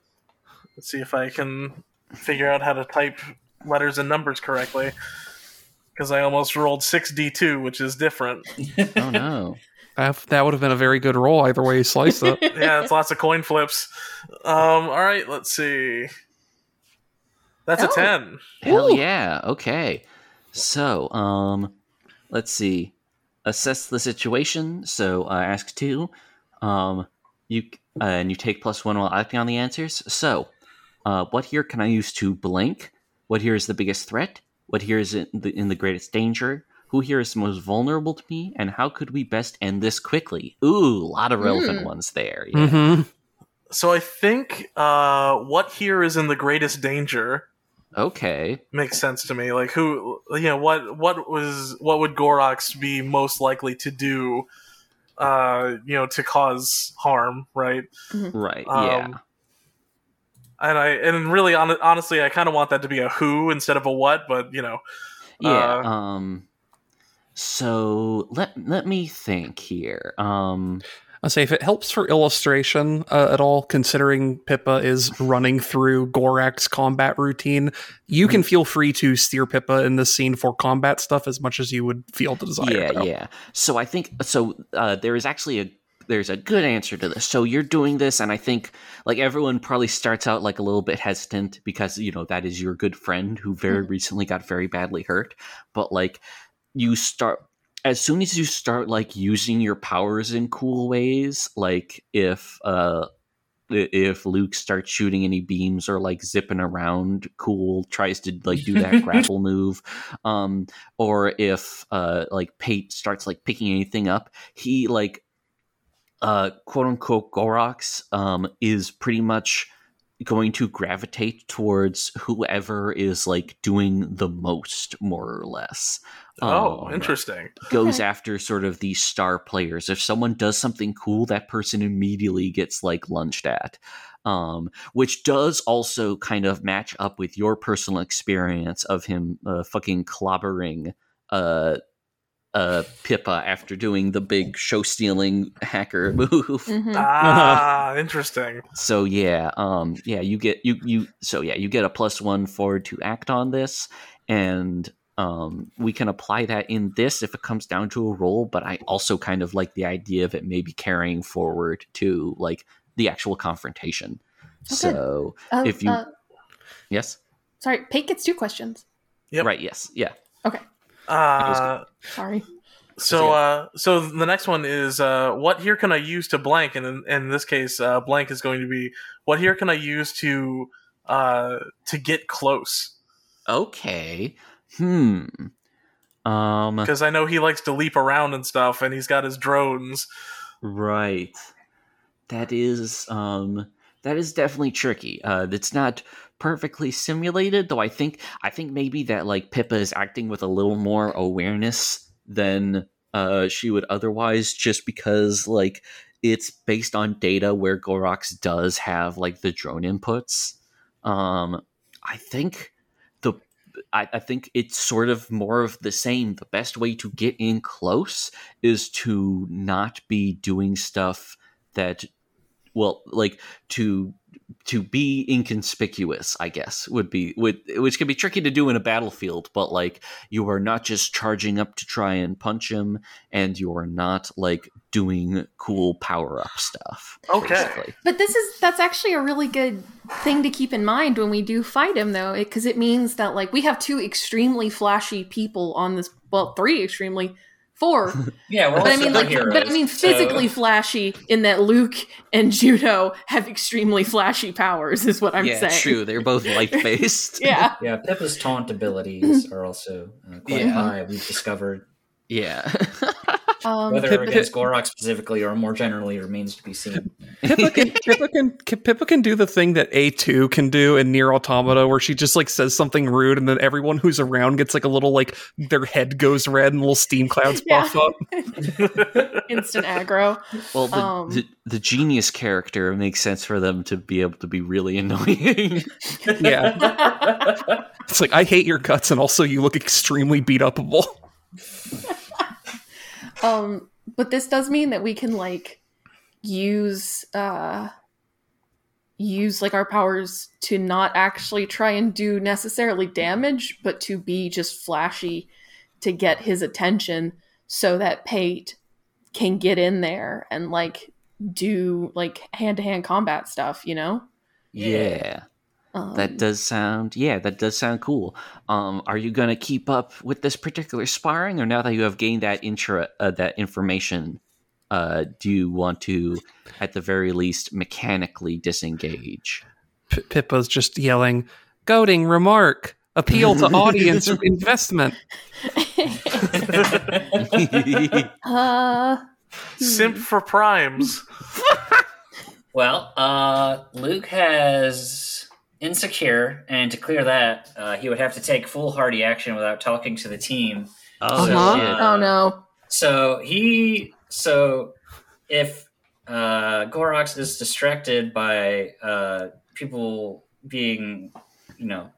Let's see if I can figure out how to type letters and numbers correctly. Because I almost rolled six d two, which is different.
Oh no.
that, that would have been a very good roll either way you slice it.
yeah, it's lots of coin flips. Um, all right, let's see. That's a
Oh.
ten.
Hell
Ooh.
yeah. Okay. So, um, let's see. Assess the situation. So, uh, ask two. Um, you uh, and you take plus one while acting on the answers. So, uh, what here can I use to blank? What here is the biggest threat? What here is in the, in the greatest danger? Who here is most vulnerable to me? And how could we best end this quickly? Ooh, a lot of relevant
Mm.
ones there. Yeah.
hmm
So I think uh, what here is in the greatest danger
Okay.
makes sense to me. Like who, you know, what what was what would Gorax be most likely to do? Uh, you know, to cause harm, right?
Right.
Um,
yeah.
And I and really, hon- honestly, I kind of want that to be a who instead of a what. But you know,
Yeah.
Uh,
um. So let let me think here. Um.
I say if it helps for illustration uh, at all, considering Pippa is running through Gorax's combat routine, you can feel free to steer Pippa in this scene for combat stuff as much as you would feel the desire.
yeah,
to.
yeah. So I think so. Uh, there is actually a there's a good answer to this. So you're doing this, and I think like everyone probably starts out like a little bit hesitant because you know that is your good friend who very recently got very badly hurt. But like you start as soon as you start like using your powers in cool ways, like if uh if Luke starts shooting any beams or like zipping around cool tries to like do that grapple move um or if uh like Pate starts like picking anything up he like uh quote unquote Gorax um is pretty much going to gravitate towards whoever is like doing the most more or less
oh,
Um,
interesting.
goes
Okay.
after sort of these star players. If someone does something cool, that person immediately gets like lunged at. Um, which does also kind of match up with your personal experience of him uh, fucking clobbering uh, uh, Pippa after doing the big show stealing hacker move.
Mhm.
Ah, interesting.
So yeah, um, yeah, you get you you so yeah, you get a plus one forward to act on this, and um, we can apply that in this if it comes down to a roll. But I also kind of like the idea of it maybe carrying forward to like the actual confrontation. So
Uh,
if you-
uh,
yes,
sorry, Pate gets two questions.
Yep.
right, yes, yeah,
Uh,
Sorry.
so uh, so the next one is uh, what here can I use to blank? And in, in this case, uh, blank is going to be what here can I use to uh, to get close?
okay, hmm, um,
Because I know he likes to leap around and stuff, and he's got his drones.
Right. That is um that is definitely tricky. Uh that's not perfectly simulated, though I think I think maybe that like Pippa is acting with a little more awareness than uh she would otherwise just because like it's based on data where Gorax does have like the drone inputs. Um I think the I, I think it's sort of more of the same. The best way to get in close is to not be doing stuff that well like to to be inconspicuous i guess would be would which can be tricky to do in a battlefield but like you are not just charging up to try and punch him and you are not like doing cool power up stuff.
Okay.
basically.
But this is that's actually a really good thing to keep in mind when we do fight him, though, because it, means that like we have two extremely flashy people on this. Well, three extremely, four.
Yeah, we're
But I mean, like,
heroes,
but I mean,
so-
physically flashy in that Luke and Juno have extremely flashy powers. Is what I'm
yeah,
saying.
true. They're both light based.
Yeah.
Yeah, Pippa's taunt abilities are also uh, quite
Yeah.
high. We've discovered
yeah.
Um,
whether
Pippa-
against Gorax specifically or more generally remains to be seen.
Pippa can, Pippa can Pippa can do the thing that A two can do in Nier Automata, where she just like says something rude, and then everyone who's around gets like a little like their head goes red and little steam clouds
Yeah.
puff up.
instant aggro.
Well, the,
Um,
the the genius character makes sense for them to be able to be really annoying.
Yeah, it's like I hate your guts, and also you look extremely beat upable.
Um, but this does mean that we can like use uh use like our powers to not actually try and do necessarily damage, but to be just flashy to get his attention so that Pate can get in there and like do like hand to hand combat stuff, you know?
yeah.
Um,
That does sound yeah, that does sound cool. Um, are you gonna keep up with this particular sparring, or now that you have gained that intra uh, that information, uh, do you want to, at the very least, mechanically disengage?
P- Pippa's just yelling, "Goading remark." Appeal to audience investment.
uh
Simp for primes.
well, uh, Luke has insecure, and to clear that, uh, he would have to take foolhardy action without talking to the team.
Oh
Uh-huh.
oh no.
So he so if uh Gorax is distracted by uh people being you know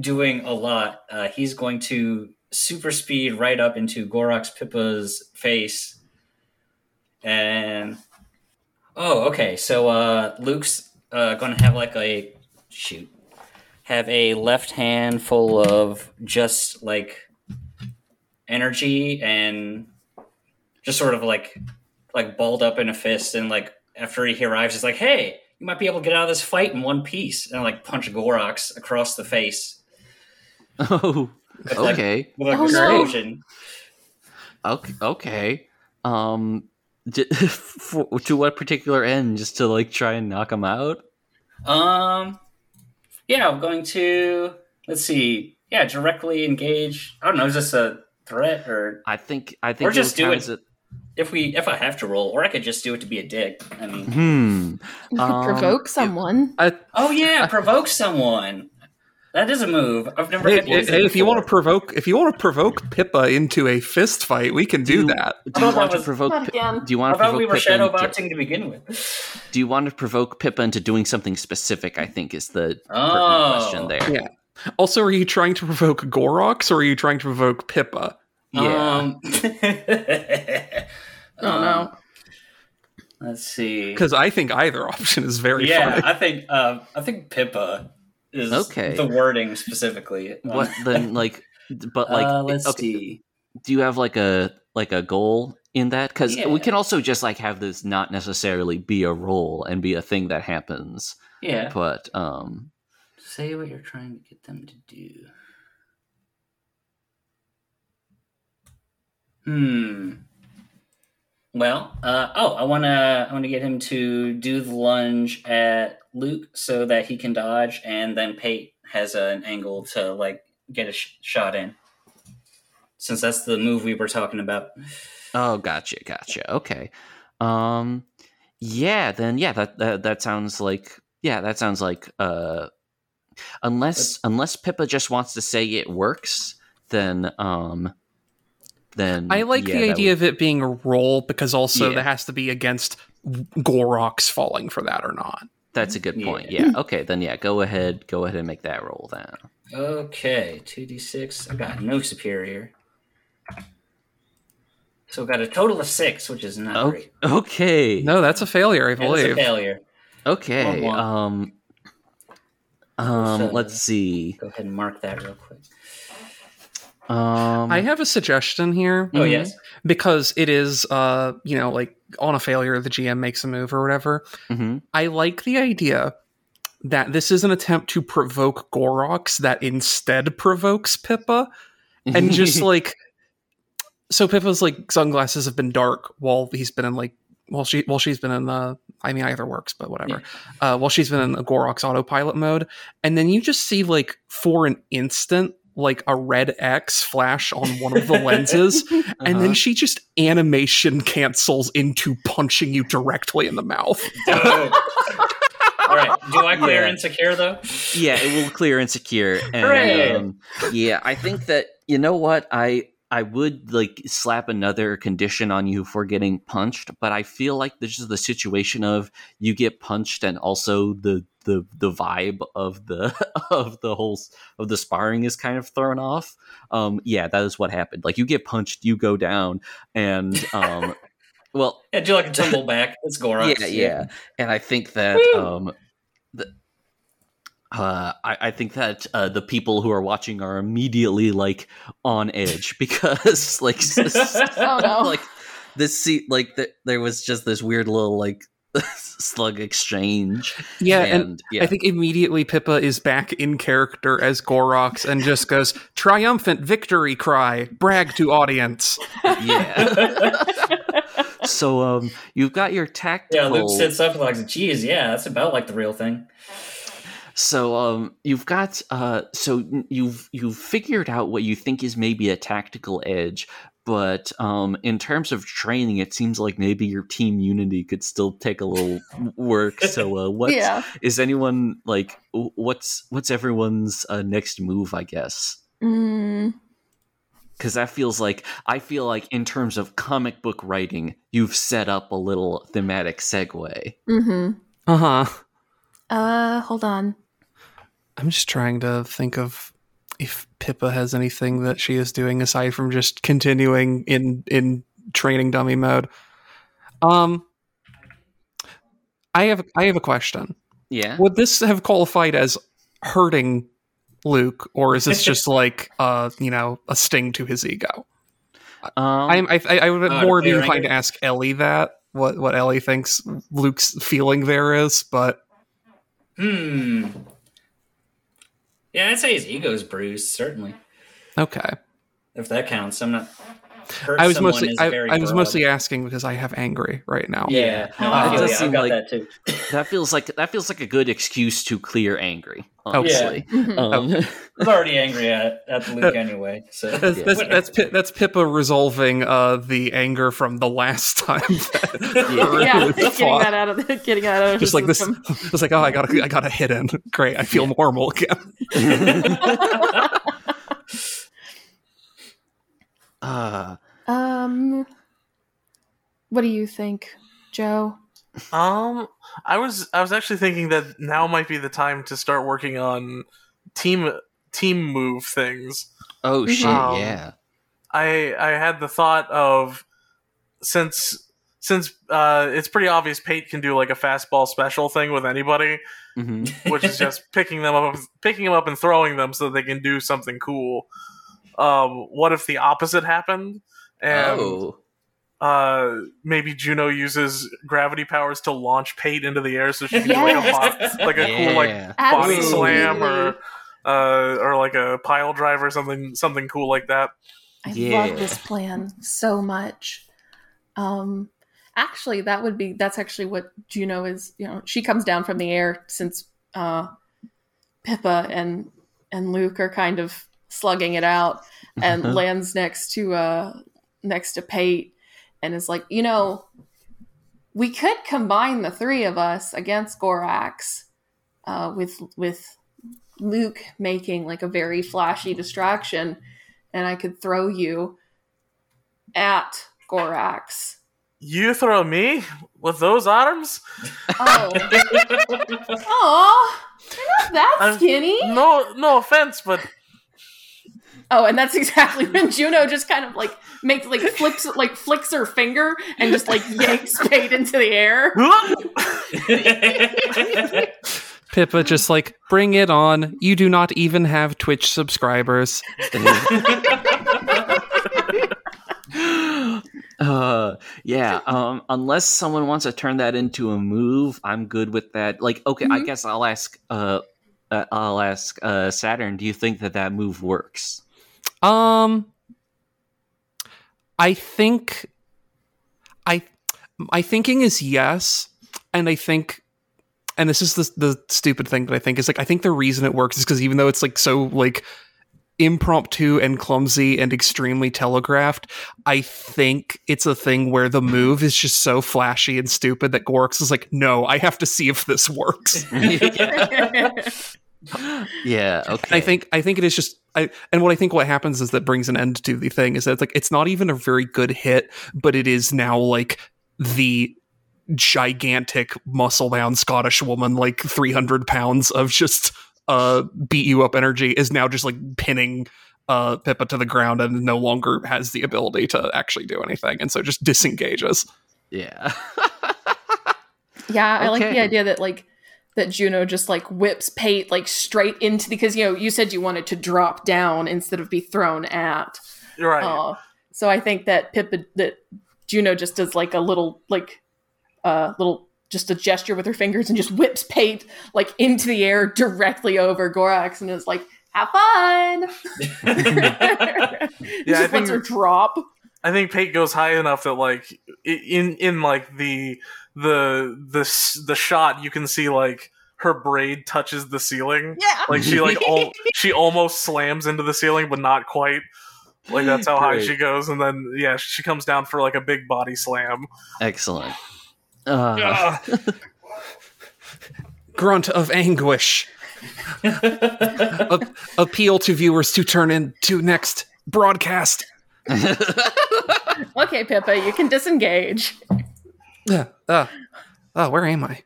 doing a lot, uh he's going to super speed right up into Gorax Pippa's face and oh okay so uh Luke's uh gonna have like a shoot have a left hand full of just like energy and just sort of like like balled up in a fist and like after he arrives he's like hey you might be able to get out of this fight in one piece and like punch Gorax across the face
Oh,
with, like,
okay,
with like
Oh,
an
no.
okay, okay. Um, j- for, to what particular end? Just to like try and knock him out?
um yeah i'm going to let's see yeah directly engage i don't know is this a threat or
I think I think
Or just do
count
it. if we if i have to roll or i could just do it to be a dick i mean
Hmm.
You could
Um,
provoke someone.
oh yeah provoke someone that is a move i've never
Hey,
had
hey, hey, if you want to provoke, if you want to provoke Pippa into a fist fight, we can do
Do-
that.
Do you want to provoke?
Not
Pi-
again.
Do you want to
thought
provoke
we were
Pippa into-
shadowboxing to begin with.
Do you want to provoke Pippa into doing something specific? I think is the
Oh.
question there.
Yeah. Also, are you trying to provoke Gorax or are you trying to provoke Pippa?
Yeah.
don't know.
Let's see.
Because I think either option is very
Yeah,
funny.
I think uh, I think Pippa is
Okay.
the wording specifically.
What then? Like, but like,
uh, let's
okay,
see.
do you have like a like a goal in that? Because
Yeah.
we can also just like have this not necessarily be a role and be a thing that happens.
Yeah,
But um,
say what you're trying to get them to do. Hmm. Well, uh, oh, I wanna, I wanna get him to do the lunge at Luke so that he can dodge, and then Pate has an angle to like get a sh- shot in. Since that's the move we were talking about.
oh, gotcha, gotcha. Okay. Um, yeah. Then yeah, that that that sounds like yeah, that sounds like uh, unless unless Pippa just wants to say it works, then um, then
I like
yeah,
the idea
would-
of it being a roll because also
Yeah.
that has to be against Gorax falling for that or not.
That's a good point.
Yeah.
Yeah. Okay. Then yeah, go ahead. Go ahead and make that roll then.
Okay, 2d6. I got no superior. So we got a total of six, which is not
Oh,
great.
okay.
No, that's a failure, I
Yeah, that's a
believe.
failure.
Okay.
One more.
Um.
So-
Um. Let's see.
Go ahead and mark that real quick.
Um,
I have a suggestion here
Oh
Mhm.
yes.
because it is, uh, you know, like on a failure, the GM makes a move or whatever.
mhm.
I like the idea that this is an attempt to provoke Gorax that instead provokes Pippa, and just like, so Pippa's like sunglasses have been dark while he's been in like, while she while she's been in the. I mean, either works, but whatever. Uh, while she's been in the Gorax autopilot mode, and then you just see like for an instant. Like a red X flash on one of the lenses, and then
Uh-huh.
she just animation cancels into punching you directly in the mouth.
Dope. All right. Do I clear
Yeah.
insecure though?
yeah, it will clear insecure. And
Hooray!
um, yeah, I think that you know what I I would like slap another condition on you for getting punched, but I feel like this is the situation of you get punched and also the the the vibe of the of the whole of the sparring is kind of thrown off. Um, yeah, that is what happened. Like you get punched, you go down, and um, well,
Yeah, do like a tumble back. It's Gorax.
yeah, yeah. And I think that
Woo!
um the uh, I, I think that uh, the people who are watching are immediately like on edge because like
Oh, no.
like this se- like th- there was just this weird little like slug exchange
Yeah, and,
and, yeah
I think immediately Pippa is back in character as Gorax and just goes triumphant victory cry, brag to audience.
yeah so um you've got your tactical.
Yeah,
tactical
Luke sits up and like, geez, yeah, that's about like the real thing.
So um you've got uh so you've you've figured out what you think is maybe a tactical edge, but um in terms of training it seems like maybe your team unity could still take a little work. So uh what is
yeah.
anyone like what's what's everyone's uh, next move, I guess?
Mm,
Cuz that feels like I feel like in terms of comic book writing, you've set up a little thematic segue.
hmm
Uh huh.
Uh, hold on.
I'm just trying to think of if Pippa has anything that she is doing aside from just continuing in in training dummy mode. Um, I have I have a question.
Yeah.
Would this have qualified as hurting Luke, or is this just like uh you know a sting to his ego?
Um,
I'm, I I I would
Uh,
more be
clear
inclined
anger.
to ask Ellie that what what Ellie thinks Luke's feeling there is, but
Hmm. Yeah, I'd say his ego's bruised, certainly.
okay.
If that counts. I'm not hurt
I was mostly I, I was mostly asking because I have angry right now.
Yeah, no,
Uh, it
does
you.
seem like-
that too.
that feels like that feels like a good excuse to clear angry. Honestly,
Mhm.
um,
I was already angry at, at Luke anyway, so
That's,
Yeah.
that's, that's, Pi- that's Pippa resolving uh, the anger from the last time. That
Yeah.
yeah, getting
fought.
that out of the, getting that out of
Just
the
like this,
system.
it's like, oh, I got a, I got a hit in. Great, I feel normal again.
Uh,
Um, what do you think, Joe?
Um, I was I was actually thinking that now might be the time to start working on team team move things.
oh shit,
Um,
yeah.
I I had the thought of since since uh, it's pretty obvious Pate can do like a fastball special thing with anybody,
hmm
which is just picking them up picking them up and throwing them so they can do something cool. Um, what if the opposite happened? And
oh,
uh, maybe Juno uses gravity powers to launch Pate into the air, so she can do like a
Yes.
bo- like a cool like
yeah.
body slam or uh, or like a pile drive or something something cool like that.
I
Yeah.
love this plan so much. Um, actually, that would be that's actually what Juno is. You know, she comes down from the air since uh, Pippa and and Luke are kind of slugging it out, and
Uh-huh.
lands next to uh next to Pate, and is like, you know, we could combine the three of us against Gorax, uh, with with Luke making like a very flashy distraction, and I could throw you at Gorax.
You throw me with those arms?
Oh, oh, you're not that
I'm-
skinny.
No, no offense, but
Oh, and that's exactly when Juno just kind of like makes like flips like flicks her finger and just like yanks Pate into the air.
Pippa just like, bring it on. You do not even have Twitch subscribers.
Uh, yeah. Um, unless someone wants to turn that into a move, I'm good with that. Like, okay, I
Mhm.
guess I'll ask. Uh, uh, I'll ask uh, Saturn. Do you think that that move works?
Um, I think, I, my thinking is yes, and I think, and this is the the stupid thing that I think is like I think the reason it works is because even though it's like so like impromptu and clumsy and extremely telegraphed, I think it's a thing where the move is just so flashy and stupid that Gorax is like, no, I have to see if this works.
yeah.
And
Okay.
I think I think it is just I and what I think what happens is that brings an end to the thing is that it's like it's not even a very good hit, but it is now like the gigantic muscle bound Scottish woman, like three hundred pounds of just uh beat you up energy, is now just like pinning uh Pippa to the ground and no longer has the ability to actually do anything, and so just disengages.
Yeah.
Yeah, I like the idea that like that Juno just like whips Pate like straight into because you know you said you wanted to drop down instead of be thrown at.
Right.
Uh, so I think that Pippa that Juno just does like a little like uh little just a gesture with her fingers and just whips Pate like into the air directly over Gorax and is like, "Have fun."
Yeah,
just
I
lets her drop.
I think Pate goes high enough that like in in like the the the the shot you can see like her braid touches the ceiling.
Yeah.
Like she like al- she almost slams into the ceiling, but not quite. Like that's how high she goes, and then yeah, she comes down for like a big body slam.
Excellent. Uh,
Grunt of anguish. A- appeal to viewers to turn into next broadcast.
Okay, Pippa, you can disengage.
Uh, uh, oh, where am I?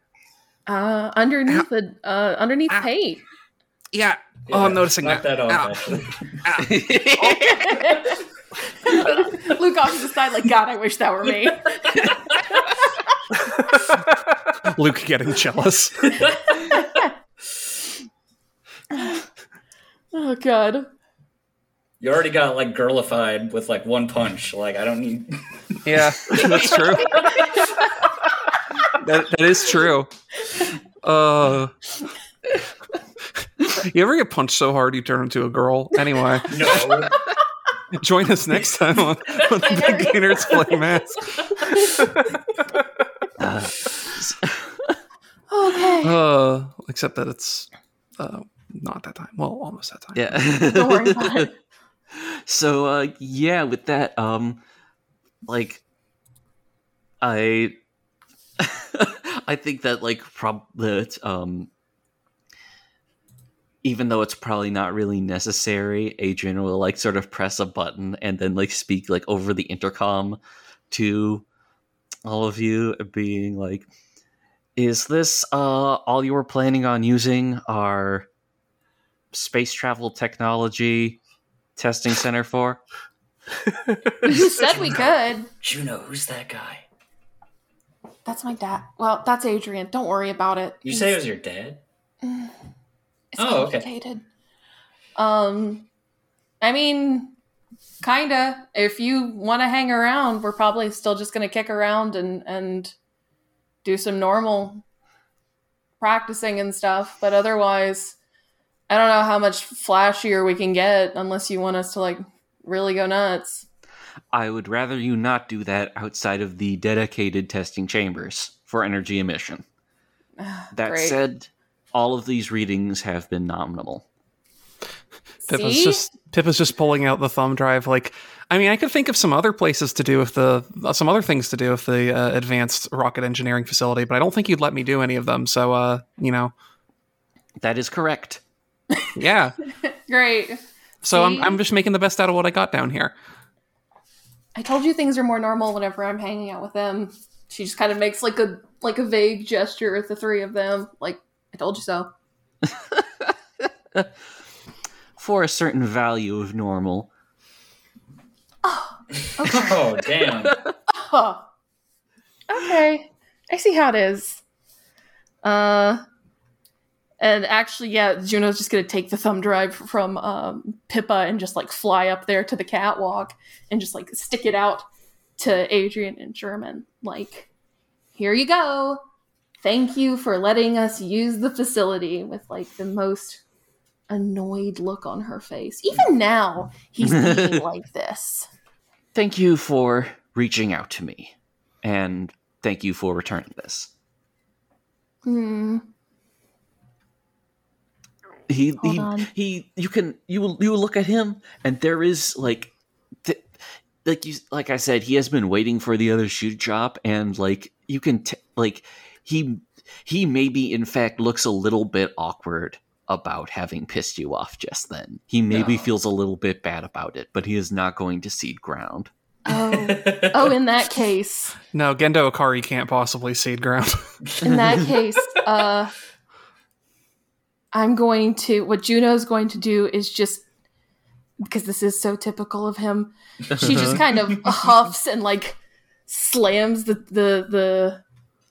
Uh, underneath the uh, underneath
Ow.
Pate.
Yeah. Oh, I'm noticing
Knock
that.
that off.
Ow.
Luke off to the side, like God, I wish that were me.
Luke getting jealous.
oh God.
You already got like girlified with like one punch. Like I don't need.
Yeah, that's true. that, that is true. Uh, you ever get punched so hard you turn into a girl? Anyway,
No.
join us next time on, on the Big Gainers Play Mask.
uh,
Okay.
Uh, except that it's uh, not that time. Well, almost that time.
yeah.
Don't worry about it.
So uh yeah with that um like i i think that like prob that um even though it's probably not really necessary adrian will like sort of press a button and then like speak like over the intercom to all of you being like is this uh all you were planning on using our space travel technology testing center for
You said we could.
Juno, who's that guy?
That's my dad. Well, that's Adrian. Don't worry about it.
You say it was your dad?
It's
Oh, okay.
complicated. Um, I mean, kinda. If you want to hang around, we're probably still just gonna kick around and and do some normal practicing and stuff. But otherwise, I don't know how much flashier we can get unless you want us to like really go nuts.
I would rather you not do that outside of the dedicated testing chambers for energy emission. That
Great.
said, all of these readings have been nominal.
Pippa's
See?
just Pippa's just pulling out the thumb drive. Like, I mean, I could think of some other places to do with the uh, some other things to do with the uh, advanced rocket engineering facility, but I don't think you'd let me do any of them. So, uh, you know,
That is correct.
Yeah.
Great.
So I'm I'm just making the best out of what I got down here.
I told you things are more normal whenever I'm hanging out with them. She just kind of makes like a like a vague gesture at the three of them, like I told you so.
For a certain value of normal.
Oh oh damn!
Huh. Okay, I see how it is. Uh, and actually, yeah, Juno's just gonna take the thumb drive from um, Pippa and just like fly up there to the catwalk and just like stick it out to Adrian in German, like, "Here you go. Thank you for letting us use the facility." With like the most annoyed look on her face. Even now, he's being like this.
Thank you for reaching out to me, and thank you for returning this.
Hmm.
He
Hold
he,
on.
he you can you you look at him and there is like th- like you like I said he has been waiting for the other shoe drop and like you can t- like he he maybe in fact looks a little bit awkward about having pissed you off just then. He maybe
No.
feels a little bit bad about it, but he is not going to cede ground.
Oh, oh, in that case,
No, Gendo Ikari can't possibly cede ground.
in that case, uh, I'm going to. What Juno's going to do is just because this is so typical of him. She just kind of huffs and like slams the the the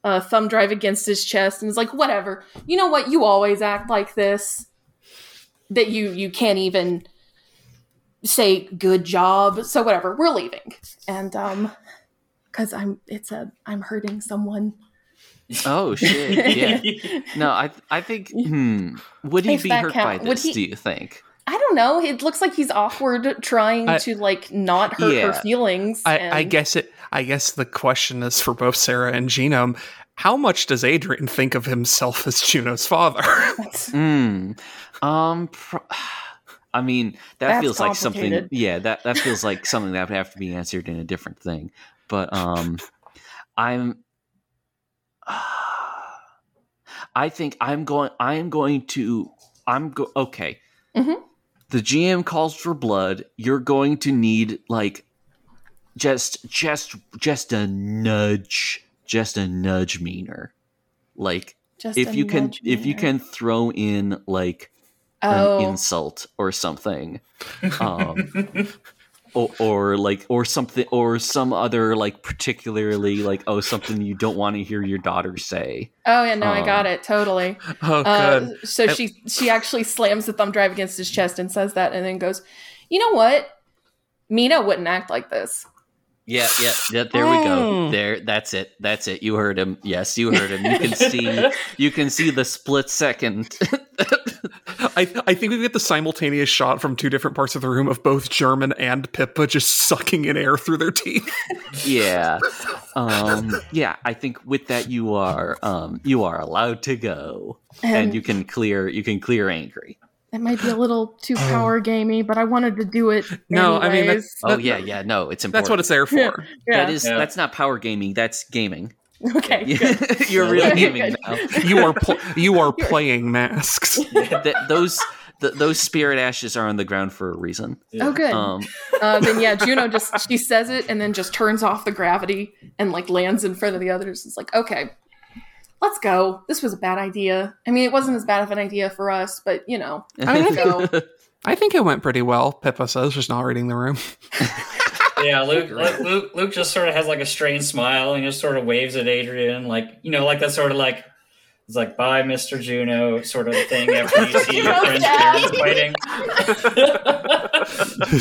uh, thumb drive against his chest and is like, "Whatever. You know what? You always act like this. That you you can't even." say good job so whatever we're leaving and um because i'm it's a i'm hurting someone
Oh shit! Yeah. No, I I think hmm. Would he
If
be hurt
count-
by this?
he-
Do you think?
I don't know. It looks like he's awkward trying
I-
to like not hurt her feelings.
I,
and-
I guess it. I guess the question is for both Sarah and Genome: How much does Adrian think of himself as Juno's father?
Hmm. Um. Pro- I mean, that
That's
feels like something. Yeah, that that feels like something that would have to be answered in a different thing. But um, I'm. I think I'm going. I'm going to. I'm go. Okay.
Mhm.
The GM calls for blood. You're going to need like, just just just a nudge, just a nudge meaner, like
just
if you can
nudge
if you can throw in like
oh
an insult or something um or, or like or something or some other like particularly like oh something you don't want to hear your daughter say
oh yeah no I got
um,
it totally.
oh,
Uh,
good.
so she she actually slams the thumb drive against his chest and says that, and then goes, "You know what? Mina wouldn't act like this."
yeah yeah yeah there we go
Mm.
there that's it that's it you heard him yes you heard him you can see you can see the split second
I, I think we get the simultaneous shot from two different parts of the room of both German and Pippa just sucking in air through their teeth.
yeah um yeah i think with that you are um you are allowed to go
And,
and you can clear you can clear angry
it might be a little too power gamey, but I wanted to do it.
No, I mean,
anyways.
oh yeah yeah no it's important
That's what it's there for.
Yeah.
That is
Yeah.
that's not power gaming. That's gaming.
okay. good.
You're really
Yeah,
gaming
good.
now.
You are pl- you are playing masks.
Th- those th- those spirit ashes are on the ground for a reason.
Oh, good.
Um,
uh, then yeah, Juno just she says it and then just turns off the gravity and like lands in front of the others. It's like, okay, let's go. This was a bad idea. I mean, it wasn't as bad of an idea for us, but you know,
I mean,
go.
I think it went pretty well. Pippa says, just not reading the room.
Yeah, Luke, Luke, Luke, Luke just sort of has like a strange smile and just sort of waves at Adrian, like you know, like that sort of like it's like bye, Mister Juno, sort of thing. After you see your friend's
dad.
parents fighting.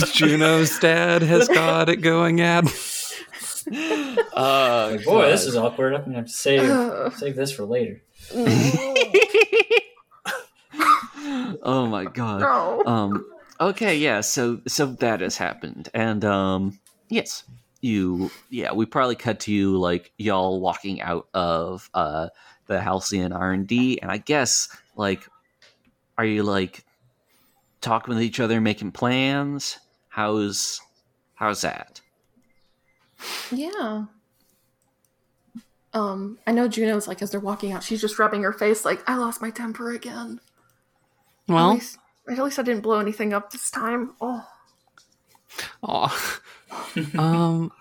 Juno's dad has got it going at.
oh,
Like, boy, this is awkward. I'm gonna have to save
Ugh.
save this for later.
oh my god.
No.
Um. Okay. Yeah. So so that has happened, and um. Yes. You. Yeah. We probably cut to you like y'all walking out of uh the Halcyon R and D, and I guess like, are you like talking with each other, making plans? How's how's that?
Yeah. Um, I know Juno's like as they're walking out, she's just rubbing her face like I lost my temper again. at
Well,
least, at least I didn't blow anything up this time. Oh,
aw. um,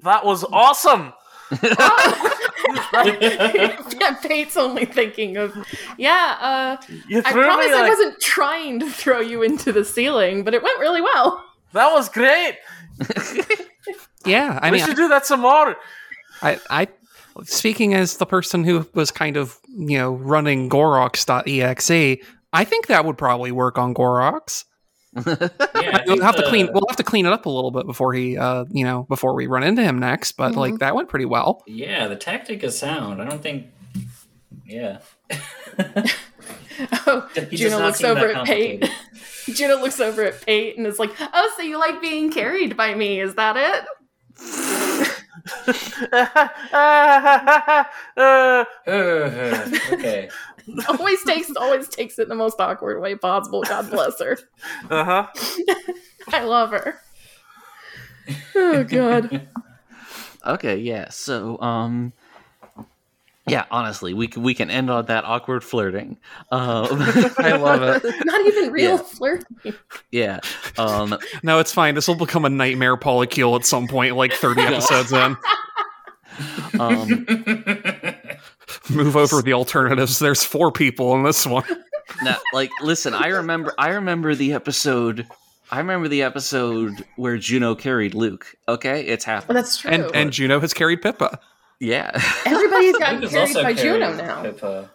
That was awesome.
yeah. Pate's only thinking of yeah. Uh,
You
I promise
me
I wasn't trying to throw you into the ceiling, but it went really well.
that was great.
yeah. I
we
mean,
should do that some more.
I, I, speaking as the person who was kind of, you know, running Gorax.exe, I think that would probably work on Gorax.
Yeah,
We'll
think
have to clean. We'll have to clean it up a little bit before he, uh, you know, before we run into him next. But like
Mhm.
that went pretty well.
Yeah, the tactic is sound. I don't think. Yeah.
Oh,
He
Juno looks over at Pate. Juno looks over at Pate and is like, "Oh, so you like being carried by me? Is that it?"
Uh,
okay.
always takes always takes it the most awkward way possible. God bless her.
uh-huh.
I love her. Oh god.
Okay, yeah. So, um, yeah. Honestly, we can, we can end on that awkward flirting. Um,
I love it.
Not even real
Yeah.
flirting.
yeah. Um,
No, it's fine. This will become a nightmare polycule at some point, like thirty episodes in.
um,
Move over the alternatives. There's four people in this one.
now, like, listen. I remember. I remember the episode. I remember the episode where Juno carried Luke. Okay, it's
Well,
happened.
that's true.
And and Juno has carried Pippa.
Yeah.
Everybody's gotten
Luke is
carried
also
by
carrying
Juno now.
Pippa.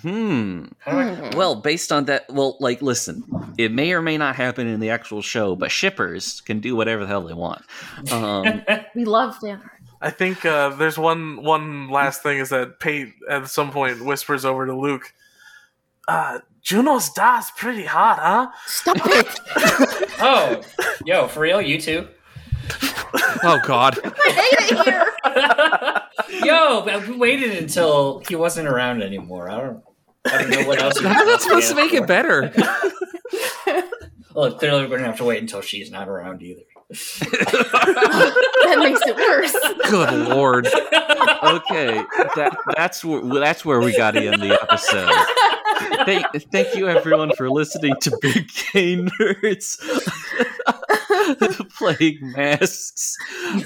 hmm.
hmm.
Well, based on that, well, like, listen, it may or may not happen in the actual show, but shippers can do whatever the hell they want. Um,
we love Dan.
I think uh, there's one one last thing is that Pate at some point whispers over to Luke, uh, Juno's da's pretty hot, huh?
Stop it!
oh, yo, for real, you too.
Oh God.
I hate it here.
yo, but we waited until he wasn't around anymore. I don't. I don't know what else. you
How's that supposed to
ask
make it better?
Well, clearly we're going to have to wait until she's not around either.
That makes it worse.
Good lord.
okay, that, that's where that's where we got to end the episode. Thank, thank you everyone for listening to Big Gay Nerds playing masks.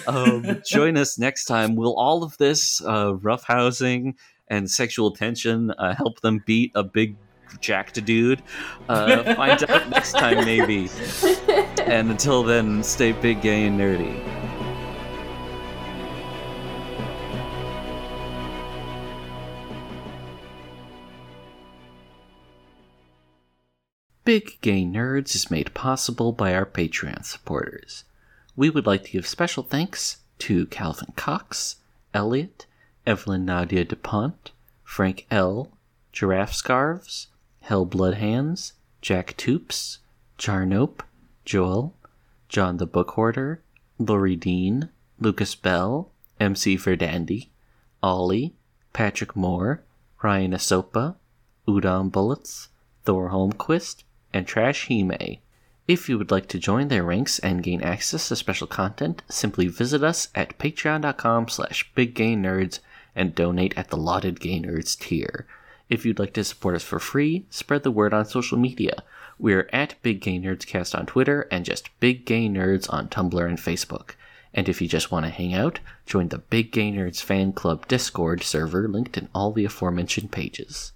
Um, join us next time. Will all of this uh, roughhousing and sexual tension uh, help them beat a big jacked dude? Uh, find out next time, maybe. And until then, stay big, gay, and nerdy. Big Gay Nerds is made possible by our Patreon supporters. We would like to give special thanks to Calvin Cox, Elliot, Evelyn Nadia DuPont, Frank L., Giraffe Scarves, Hellblood Hands, Jack Toops, Jarnope, Joel, John the Book Hoarder, Lori Dean, Lucas Bell, MC Verdandy, Ollie, Patrick Moore, Ryan Asopa, Udon Bullets, Thor Holmquist, and Trash Hime. If you would like to join their ranks and gain access to special content, simply visit us at patreon.com slash biggaynerds and donate at the lauded gay nerds tier. If you'd like to support us for free, spread the word on social media. We're at Big Gay Nerds Cast on Twitter and just Big Gay Nerds on Tumblr and Facebook. And if you just want to hang out, join the Big Gay Nerds Fan Club Discord server linked in all the aforementioned pages.